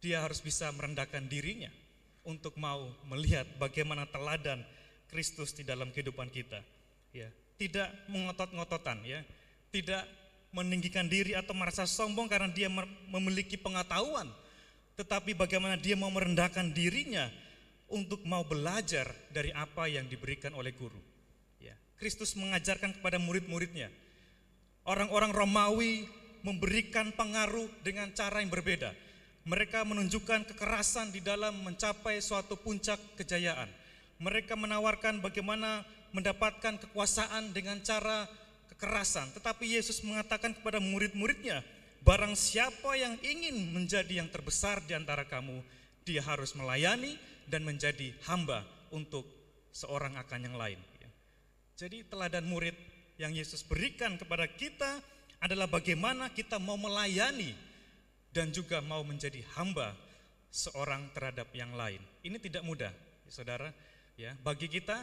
dia harus bisa merendahkan dirinya untuk mau melihat bagaimana teladan Kristus di dalam kehidupan kita. Ya, tidak mengotot-ngototan ya tidak meninggikan diri atau merasa sombong karena dia memiliki pengetahuan, tetapi bagaimana dia mau merendahkan dirinya untuk mau belajar dari apa yang diberikan oleh guru. Ya, Kristus mengajarkan kepada murid-muridnya. Orang-orang Romawi memberikan pengaruh dengan cara yang berbeda. Mereka menunjukkan kekerasan di dalam mencapai suatu puncak kejayaan. Mereka menawarkan bagaimana mendapatkan kekuasaan dengan cara kekerasan, tetapi Yesus mengatakan kepada murid-muridnya, barang siapa yang ingin menjadi yang terbesar di antara kamu, dia harus melayani dan menjadi hamba untuk seorang akan yang lain. Jadi teladan murid yang Yesus berikan kepada kita adalah bagaimana kita mau melayani dan juga mau menjadi hamba seorang terhadap yang lain. Ini tidak mudah, saudara. Ya, bagi kita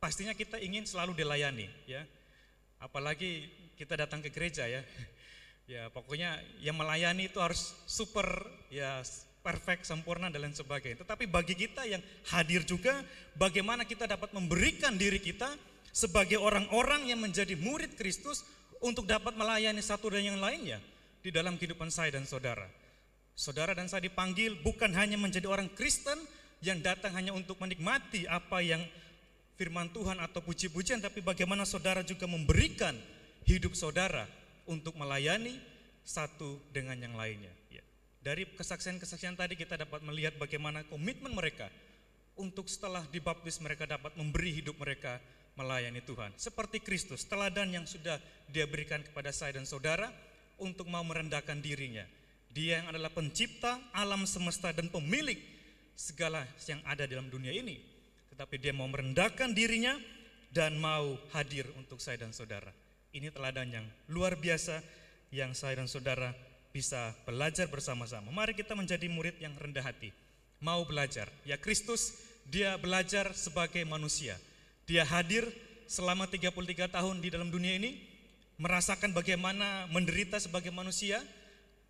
pastinya kita ingin selalu dilayani, ya apalagi kita datang ke gereja ya. Ya pokoknya yang melayani itu harus super ya perfect, sempurna dan lain sebagainya. Tetapi bagi kita yang hadir juga bagaimana kita dapat memberikan diri kita sebagai orang-orang yang menjadi murid Kristus untuk dapat melayani satu dan yang lainnya di dalam kehidupan saya dan saudara. Saudara dan saya dipanggil bukan hanya menjadi orang Kristen yang datang hanya untuk menikmati apa yang firman Tuhan atau puji-pujian, tapi bagaimana saudara juga memberikan hidup saudara untuk melayani satu dengan yang lainnya. Ya. Dari kesaksian-kesaksian tadi kita dapat melihat bagaimana komitmen mereka untuk setelah dibaptis mereka dapat memberi hidup mereka melayani Tuhan. Seperti Kristus, teladan yang sudah dia berikan kepada saya dan saudara untuk mau merendahkan dirinya. Dia yang adalah pencipta alam semesta dan pemilik segala yang ada dalam dunia ini. Tetapi dia mau merendahkan dirinya dan mau hadir untuk saya dan saudara. Ini teladan yang luar biasa yang saya dan saudara bisa belajar bersama-sama. Mari kita menjadi murid yang rendah hati. Mau belajar. Ya Kristus, dia belajar sebagai manusia. Dia hadir selama 33 tahun di dalam dunia ini, merasakan bagaimana menderita sebagai manusia.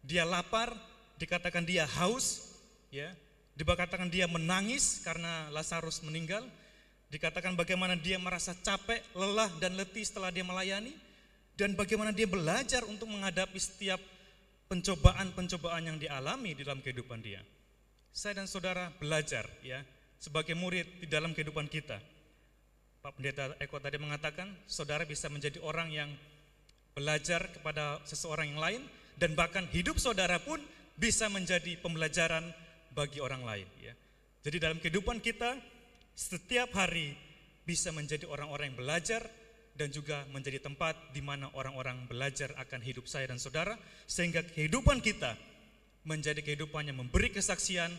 Dia lapar, dikatakan dia haus, ya. Dikatakan dia menangis karena Lazarus meninggal. Dikatakan bagaimana dia merasa capek, lelah dan letih setelah dia melayani dan bagaimana dia belajar untuk menghadapi setiap pencobaan-pencobaan yang dialami di dalam kehidupan dia. Saya dan saudara belajar ya sebagai murid di dalam kehidupan kita. Pak Pendeta Eko tadi mengatakan saudara bisa menjadi orang yang belajar kepada seseorang yang lain dan bahkan hidup saudara pun bisa menjadi pembelajaran bagi orang lain ya. Jadi dalam kehidupan kita setiap hari bisa menjadi orang-orang yang belajar dan juga menjadi tempat di mana orang-orang belajar akan hidup saya dan saudara sehingga kehidupan kita menjadi kehidupan yang memberi kesaksian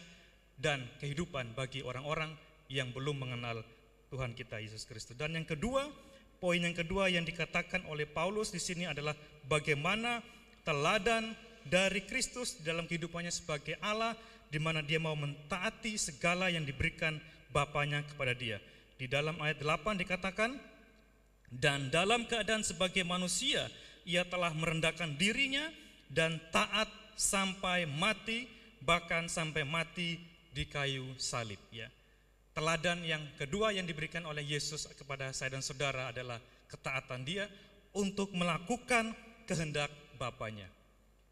dan kehidupan bagi orang-orang yang belum mengenal Tuhan kita Yesus Kristus. Dan yang kedua, poin yang kedua yang dikatakan oleh Paulus di sini adalah bagaimana teladan dari Kristus dalam kehidupannya sebagai Allah di mana dia mau mentaati segala yang diberikan Bapaknya kepada dia. Di dalam ayat 8 dikatakan, dan dalam keadaan sebagai manusia ia telah merendahkan dirinya dan taat sampai mati bahkan sampai mati di kayu salib ya. Teladan yang kedua yang diberikan oleh Yesus kepada saya dan saudara adalah ketaatan dia untuk melakukan kehendak Bapaknya.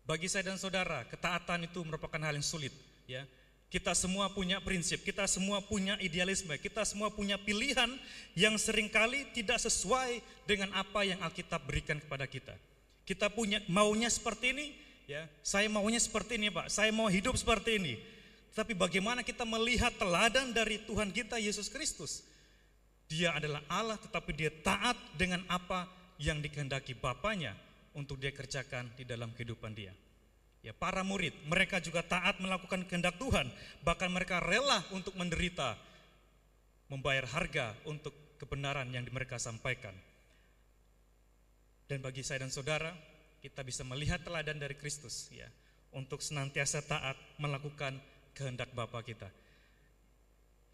Bagi saya dan saudara, ketaatan itu merupakan hal yang sulit ya. Kita semua punya prinsip, kita semua punya idealisme, kita semua punya pilihan yang sering kali tidak sesuai dengan apa yang Alkitab berikan kepada kita. Kita punya maunya seperti ini, ya. Saya maunya seperti ini, Pak. Saya mau hidup seperti ini. Tapi bagaimana kita melihat teladan dari Tuhan kita Yesus Kristus? Dia adalah Allah tetapi dia taat dengan apa yang dikehendaki Bapaknya untuk dia kerjakan di dalam kehidupan dia. Ya, para murid, mereka juga taat melakukan kehendak Tuhan, bahkan mereka rela untuk menderita, membayar harga untuk kebenaran yang mereka sampaikan. Dan bagi saya dan saudara, kita bisa melihat teladan dari Kristus ya, untuk senantiasa taat melakukan kehendak Bapa kita.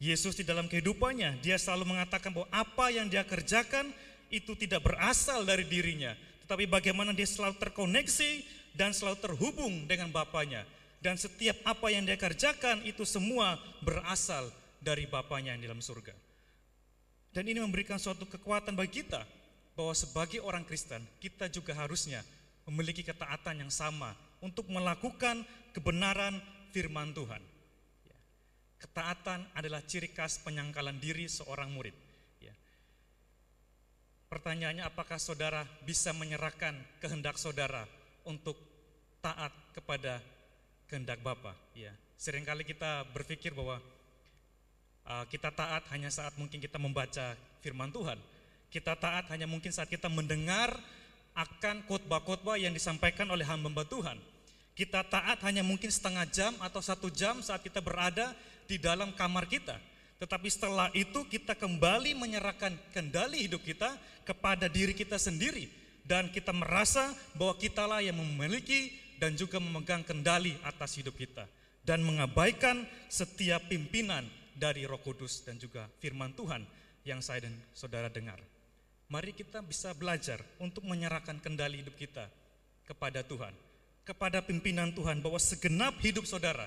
Yesus di dalam kehidupannya, dia selalu mengatakan bahwa apa yang dia kerjakan itu tidak berasal dari dirinya, tetapi bagaimana dia selalu terkoneksi dan selalu terhubung dengan Bapaknya. Dan setiap apa yang dia kerjakan itu semua berasal dari Bapaknya yang di dalam surga. Dan ini memberikan suatu kekuatan bagi kita bahwa sebagai orang Kristen kita juga harusnya memiliki ketaatan yang sama untuk melakukan kebenaran firman Tuhan. Ya. Ketaatan adalah ciri khas penyangkalan diri seorang murid. Ya. Pertanyaannya apakah saudara bisa menyerahkan kehendak saudara untuk taat kepada kehendak Bapa. Ya, sering kali kita berpikir bahwa uh, kita taat hanya saat mungkin kita membaca firman Tuhan. Kita taat hanya mungkin saat kita mendengar akan khotbah-khotbah yang disampaikan oleh hamba Tuhan. Kita taat hanya mungkin setengah jam atau satu jam saat kita berada di dalam kamar kita. Tetapi setelah itu kita kembali menyerahkan kendali hidup kita kepada diri kita sendiri. Dan kita merasa bahwa kitalah yang memiliki dan juga memegang kendali atas hidup kita dan mengabaikan setiap pimpinan dari Roh Kudus dan juga firman Tuhan yang saya dan saudara dengar. Mari kita bisa belajar untuk menyerahkan kendali hidup kita kepada Tuhan, kepada pimpinan Tuhan bahwa segenap hidup saudara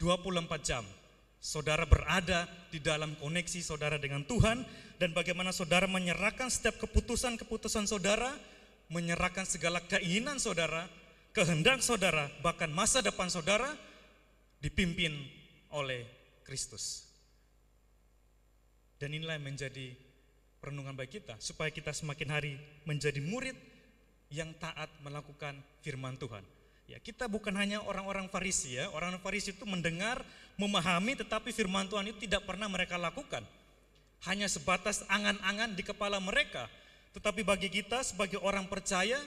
24 jam saudara berada di dalam koneksi saudara dengan Tuhan dan bagaimana saudara menyerahkan setiap keputusan-keputusan saudara menyerahkan segala keinginan saudara, kehendak saudara, bahkan masa depan saudara dipimpin oleh Kristus. Dan inilah yang menjadi perenungan bagi kita, supaya kita semakin hari menjadi murid yang taat melakukan firman Tuhan. Ya, kita bukan hanya orang-orang Farisi ya, orang Farisi itu mendengar, memahami tetapi firman Tuhan itu tidak pernah mereka lakukan. Hanya sebatas angan-angan di kepala mereka. Tetapi bagi kita sebagai orang percaya,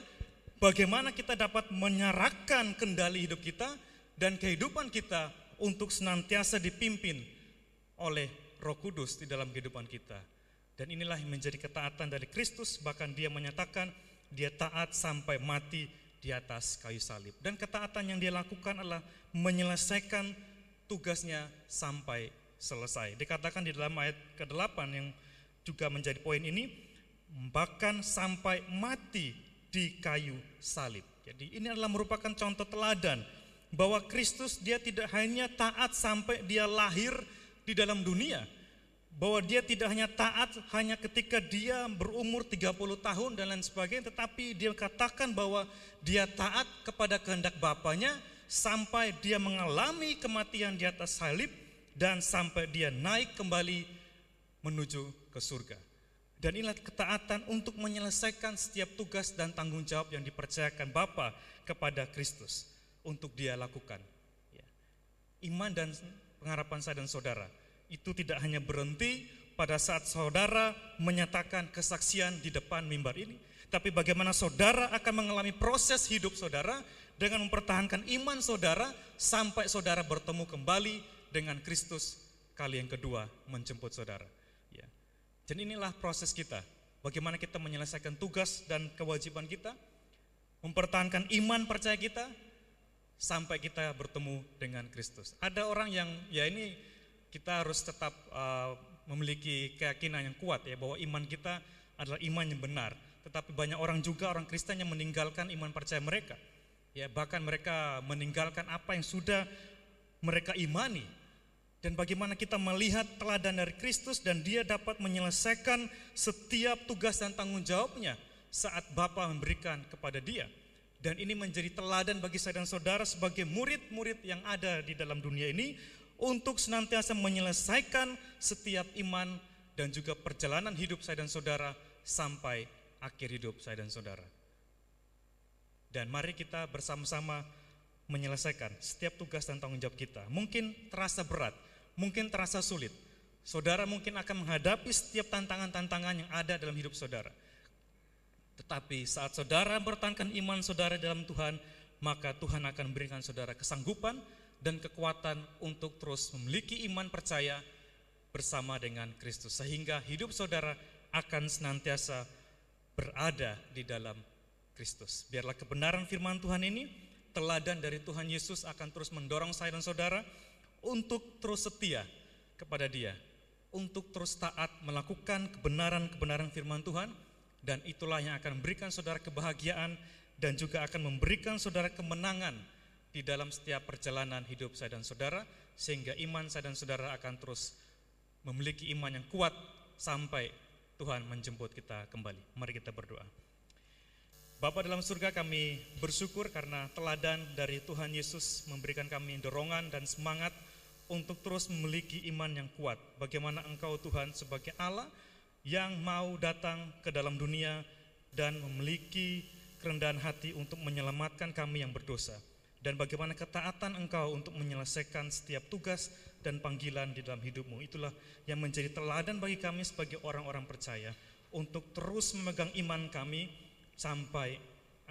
bagaimana kita dapat menyerahkan kendali hidup kita dan kehidupan kita untuk senantiasa dipimpin oleh Roh Kudus di dalam kehidupan kita. Dan inilah yang menjadi ketaatan dari Kristus, bahkan dia menyatakan dia taat sampai mati di atas kayu salib. Dan ketaatan yang dia lakukan adalah menyelesaikan tugasnya sampai selesai. Dikatakan di dalam ayat ke-8 yang juga menjadi poin ini, bahkan sampai mati di kayu salib. Jadi ini adalah merupakan contoh teladan bahwa Kristus dia tidak hanya taat sampai dia lahir di dalam dunia, bahwa dia tidak hanya taat hanya ketika dia berumur 30 tahun dan lain sebagainya, tetapi dia katakan bahwa dia taat kepada kehendak Bapaknya sampai dia mengalami kematian di atas salib dan sampai dia naik kembali menuju ke surga. Dan inilah ketaatan untuk menyelesaikan setiap tugas dan tanggung jawab yang dipercayakan Bapa kepada Kristus untuk dia lakukan. Ya. Iman dan pengharapan saya dan saudara itu tidak hanya berhenti pada saat saudara menyatakan kesaksian di depan mimbar ini, tapi bagaimana saudara akan mengalami proses hidup saudara dengan mempertahankan iman saudara sampai saudara bertemu kembali dengan Kristus kali yang kedua menjemput saudara. Ya. Dan inilah proses kita. Bagaimana kita menyelesaikan tugas dan kewajiban kita, mempertahankan iman percaya kita sampai kita bertemu dengan Kristus. Ada orang yang ya ini kita harus tetap uh, memiliki keyakinan yang kuat ya bahwa iman kita adalah iman yang benar. Tetapi banyak orang juga orang Kristen yang meninggalkan iman percaya mereka. Ya, bahkan mereka meninggalkan apa yang sudah mereka imani. Dan bagaimana kita melihat teladan dari Kristus dan dia dapat menyelesaikan setiap tugas dan tanggung jawabnya saat Bapa memberikan kepada dia. Dan ini menjadi teladan bagi saya dan saudara sebagai murid-murid yang ada di dalam dunia ini untuk senantiasa menyelesaikan setiap iman dan juga perjalanan hidup saya dan saudara sampai akhir hidup saya dan saudara. Dan mari kita bersama-sama menyelesaikan setiap tugas dan tanggung jawab kita. Mungkin terasa berat, mungkin terasa sulit. Saudara mungkin akan menghadapi setiap tantangan-tantangan yang ada dalam hidup saudara. Tetapi saat saudara bertahankan iman saudara dalam Tuhan, maka Tuhan akan memberikan saudara kesanggupan dan kekuatan untuk terus memiliki iman percaya bersama dengan Kristus. Sehingga hidup saudara akan senantiasa berada di dalam Kristus. Biarlah kebenaran firman Tuhan ini, teladan dari Tuhan Yesus akan terus mendorong saya dan saudara untuk terus setia kepada dia. Untuk terus taat melakukan kebenaran-kebenaran firman Tuhan, dan itulah yang akan memberikan saudara kebahagiaan dan juga akan memberikan saudara kemenangan di dalam setiap perjalanan hidup saya dan saudara sehingga iman saya dan saudara akan terus memiliki iman yang kuat sampai Tuhan menjemput kita kembali. Mari kita berdoa. Bapa dalam surga kami bersyukur karena teladan dari Tuhan Yesus memberikan kami dorongan dan semangat untuk terus memiliki iman yang kuat. Bagaimana Engkau Tuhan sebagai Allah yang mau datang ke dalam dunia dan memiliki kerendahan hati untuk menyelamatkan kami yang berdosa. Dan bagaimana ketaatan engkau untuk menyelesaikan setiap tugas dan panggilan di dalam hidupmu. Itulah yang menjadi teladan bagi kami sebagai orang-orang percaya untuk terus memegang iman kami sampai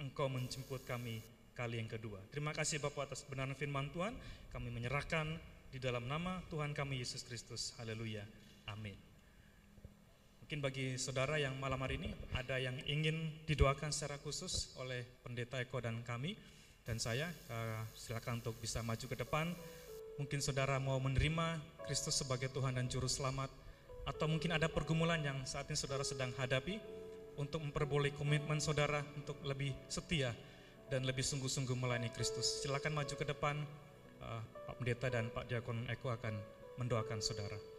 engkau menjemput kami kali yang kedua. Terima kasih Bapak atas benaran firman Tuhan. Kami menyerahkan di dalam nama Tuhan kami Yesus Kristus. Haleluya. Amin. Mungkin bagi saudara yang malam hari ini ada yang ingin didoakan secara khusus oleh Pendeta Eko dan kami dan saya, uh, silakan untuk bisa maju ke depan. Mungkin saudara mau menerima Kristus sebagai Tuhan dan Juru Selamat, atau mungkin ada pergumulan yang saat ini saudara sedang hadapi untuk memperboleh komitmen saudara untuk lebih setia dan lebih sungguh-sungguh melayani Kristus. Silakan maju ke depan, uh, Pak Pendeta dan Pak Diakon Eko akan mendoakan saudara.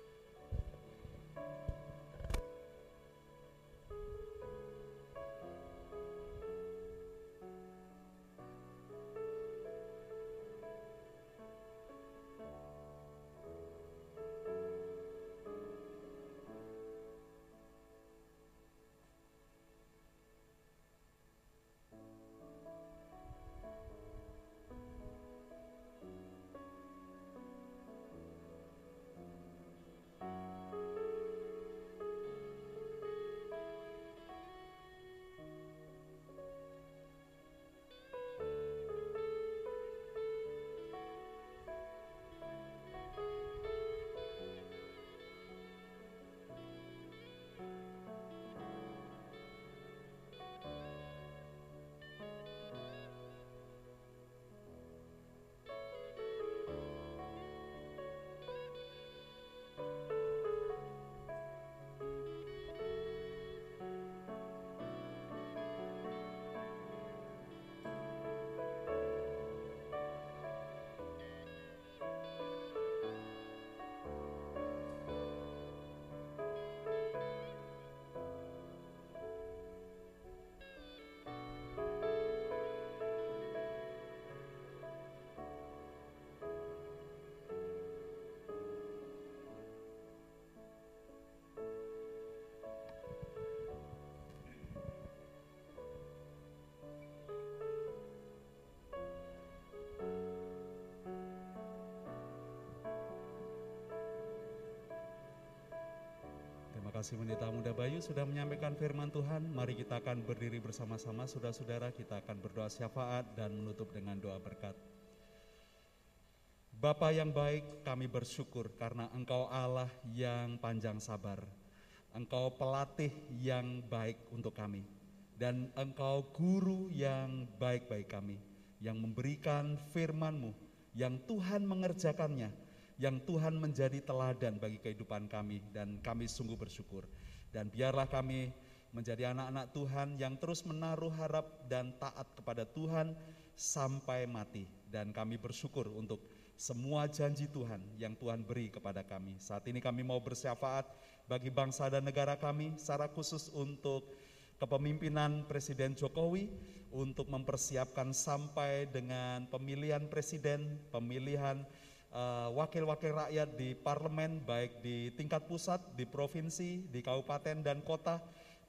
Kasih Pendeta Muda Bayu sudah menyampaikan firman Tuhan. Mari kita akan berdiri bersama-sama saudara-saudara. Kita akan berdoa syafaat dan menutup dengan doa berkat. Bapa yang baik, kami bersyukur karena Engkau Allah yang panjang sabar. Engkau pelatih yang baik untuk kami. Dan Engkau guru yang baik bagi kami. Yang memberikan firman-Mu, yang Tuhan mengerjakannya, yang Tuhan menjadi teladan bagi kehidupan kami. Dan kami sungguh bersyukur. Dan biarlah kami menjadi anak-anak Tuhan yang terus menaruh harap dan taat kepada Tuhan sampai mati. Dan kami bersyukur untuk semua janji Tuhan yang Tuhan beri kepada kami. Saat ini kami mau bersyafaat bagi bangsa dan negara kami secara khusus untuk kepemimpinan Presiden Jokowi untuk mempersiapkan sampai dengan pemilihan presiden, pemilihan wakil-wakil uh, rakyat di parlemen baik di tingkat pusat, di provinsi, di kabupaten dan kota.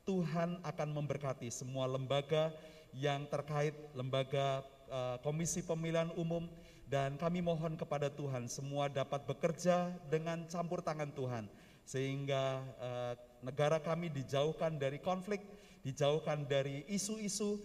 Tuhan akan memberkati semua lembaga yang terkait lembaga uh, Komisi Pemilihan Umum dan kami mohon kepada Tuhan semua dapat bekerja dengan campur tangan Tuhan sehingga uh, negara kami dijauhkan dari konflik, dijauhkan dari isu-isu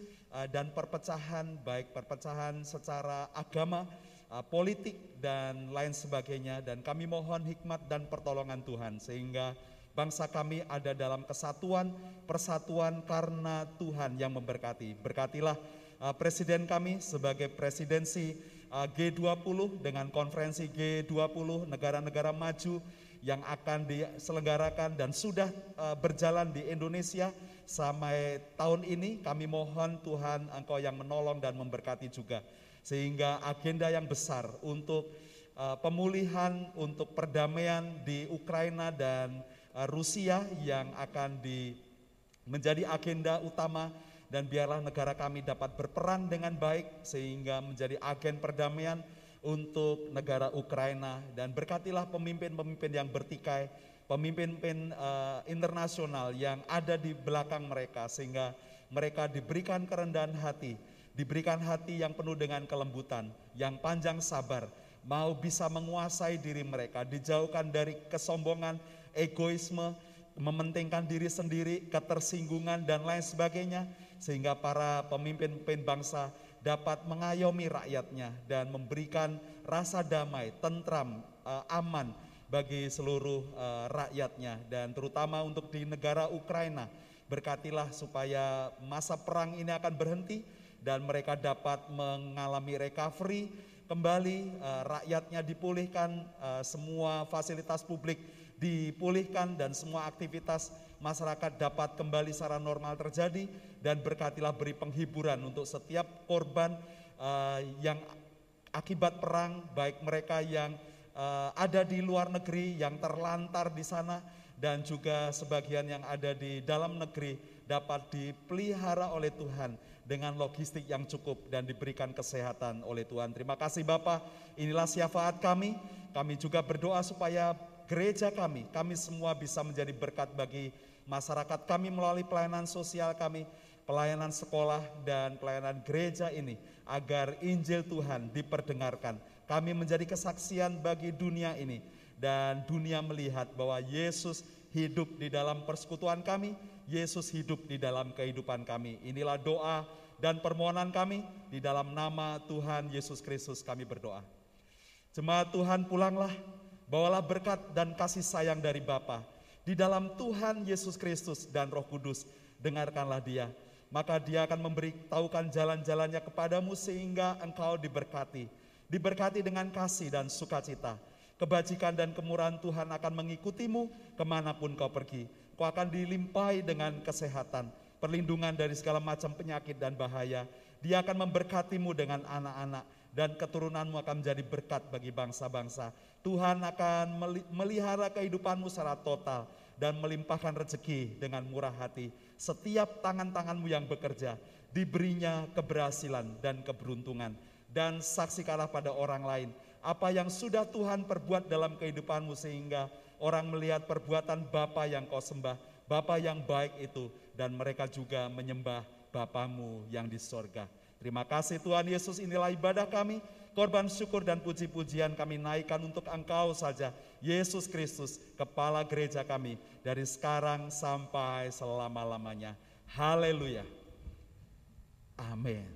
dan perpecahan baik perpecahan secara agama, uh, politik dan lain sebagainya dan kami mohon hikmat dan pertolongan Tuhan sehingga bangsa kami ada dalam kesatuan, persatuan karena Tuhan yang memberkati. Berkatilah uh, presiden kami sebagai presidensi Uh, G20 dengan konferensi G20 negara-negara maju yang akan diselenggarakan dan sudah berjalan di Indonesia sampai tahun ini kami mohon Tuhan Engkau yang menolong dan memberkati juga sehingga agenda yang besar untuk uh, pemulihan untuk perdamaian di Ukraina dan Rusia yang akan di menjadi agenda utama dan biarlah negara kami dapat berperan dengan baik sehingga menjadi agen perdamaian untuk negara Ukraina. Dan berkatilah pemimpin-pemimpin yang bertikai, pemimpin-pemimpin uh, internasional yang ada di belakang mereka sehingga mereka diberikan kerendahan hati, diberikan hati yang penuh dengan kelembutan, yang panjang sabar, mau bisa menguasai diri mereka, dijauhkan dari kesombongan, egoisme, mementingkan diri sendiri, ketersinggungan dan lain sebagainya sehingga para pemimpin-pemimpin bangsa dapat mengayomi rakyatnya dan memberikan rasa damai, tentram, uh, aman bagi seluruh uh, rakyatnya dan terutama untuk di negara Ukraina. Berkatilah supaya masa perang ini akan berhenti dan mereka dapat mengalami recovery kembali uh, rakyatnya dipulihkan uh, semua fasilitas publik dipulihkan dan semua aktivitas masyarakat dapat kembali secara normal terjadi dan berkatilah beri penghiburan untuk setiap korban uh, yang akibat perang baik mereka yang ada di luar negeri yang terlantar di sana dan juga sebagian yang ada di dalam negeri dapat dipelihara oleh Tuhan dengan logistik yang cukup dan diberikan kesehatan oleh Tuhan. Terima kasih Bapak. Inilah syafaat kami. Kami juga berdoa supaya gereja kami, kami semua bisa menjadi berkat bagi masyarakat kami melalui pelayanan sosial kami, pelayanan sekolah dan pelayanan gereja ini agar Injil Tuhan diperdengarkan. Kami menjadi kesaksian bagi dunia ini dan dunia melihat bahwa Yesus hidup di dalam persekutuan kami, Yesus hidup di dalam kehidupan kami. Inilah doa dan permohonan kami di dalam nama Tuhan Yesus Kristus kami berdoa. Jemaat Tuhan pulanglah Bawalah berkat dan kasih sayang dari Bapa di dalam Tuhan Yesus Kristus dan Roh Kudus. Dengarkanlah dia, maka dia akan memberitahukan jalan-jalannya kepadamu sehingga engkau diberkati. Diberkati dengan kasih dan sukacita. Kebajikan dan kemurahan Tuhan akan mengikutimu ke mana pun kau pergi. Kau akan dilimpahi dengan kesehatan, perlindungan dari segala macam penyakit dan bahaya. Dia akan memberkatimu dengan anak-anak dan keturunanmu akan menjadi berkat bagi bangsa-bangsa. Tuhan akan melihara kehidupanmu secara total dan melimpahkan rezeki dengan murah hati. Setiap tangan-tanganmu yang bekerja diberinya keberhasilan dan keberuntungan. Dan saksikanlah pada orang lain apa yang sudah Tuhan perbuat dalam kehidupanmu sehingga orang melihat perbuatan Bapa yang kau sembah, Bapa yang baik itu dan mereka juga menyembah Bapamu yang di sorga. Terima kasih Tuhan Yesus inilah ibadah kami. korban syukur dan puji-pujian kami naikkan untuk Engkau saja, Yesus Kristus, Kepala gereja kami, dari sekarang sampai selama-lamanya. Haleluya. Amin.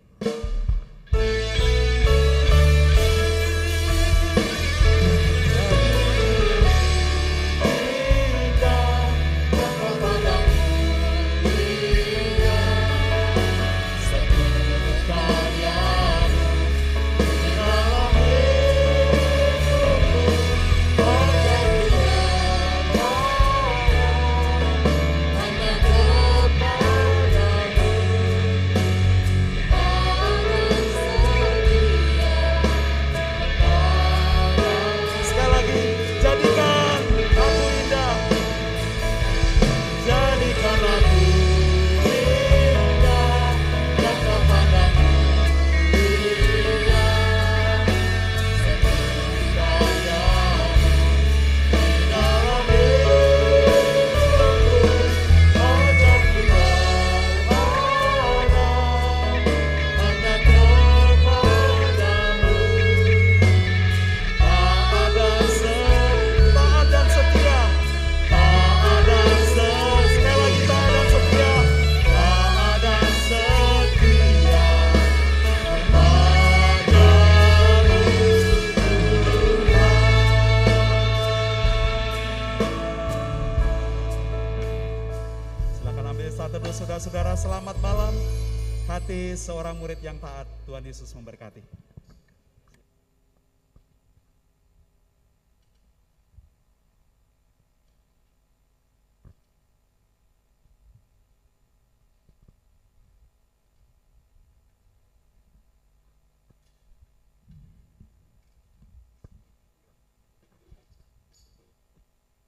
Hati seorang murid yang taat, Tuhan Yesus memberkati.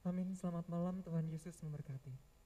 Amin, selamat malam Tuhan Yesus memberkati.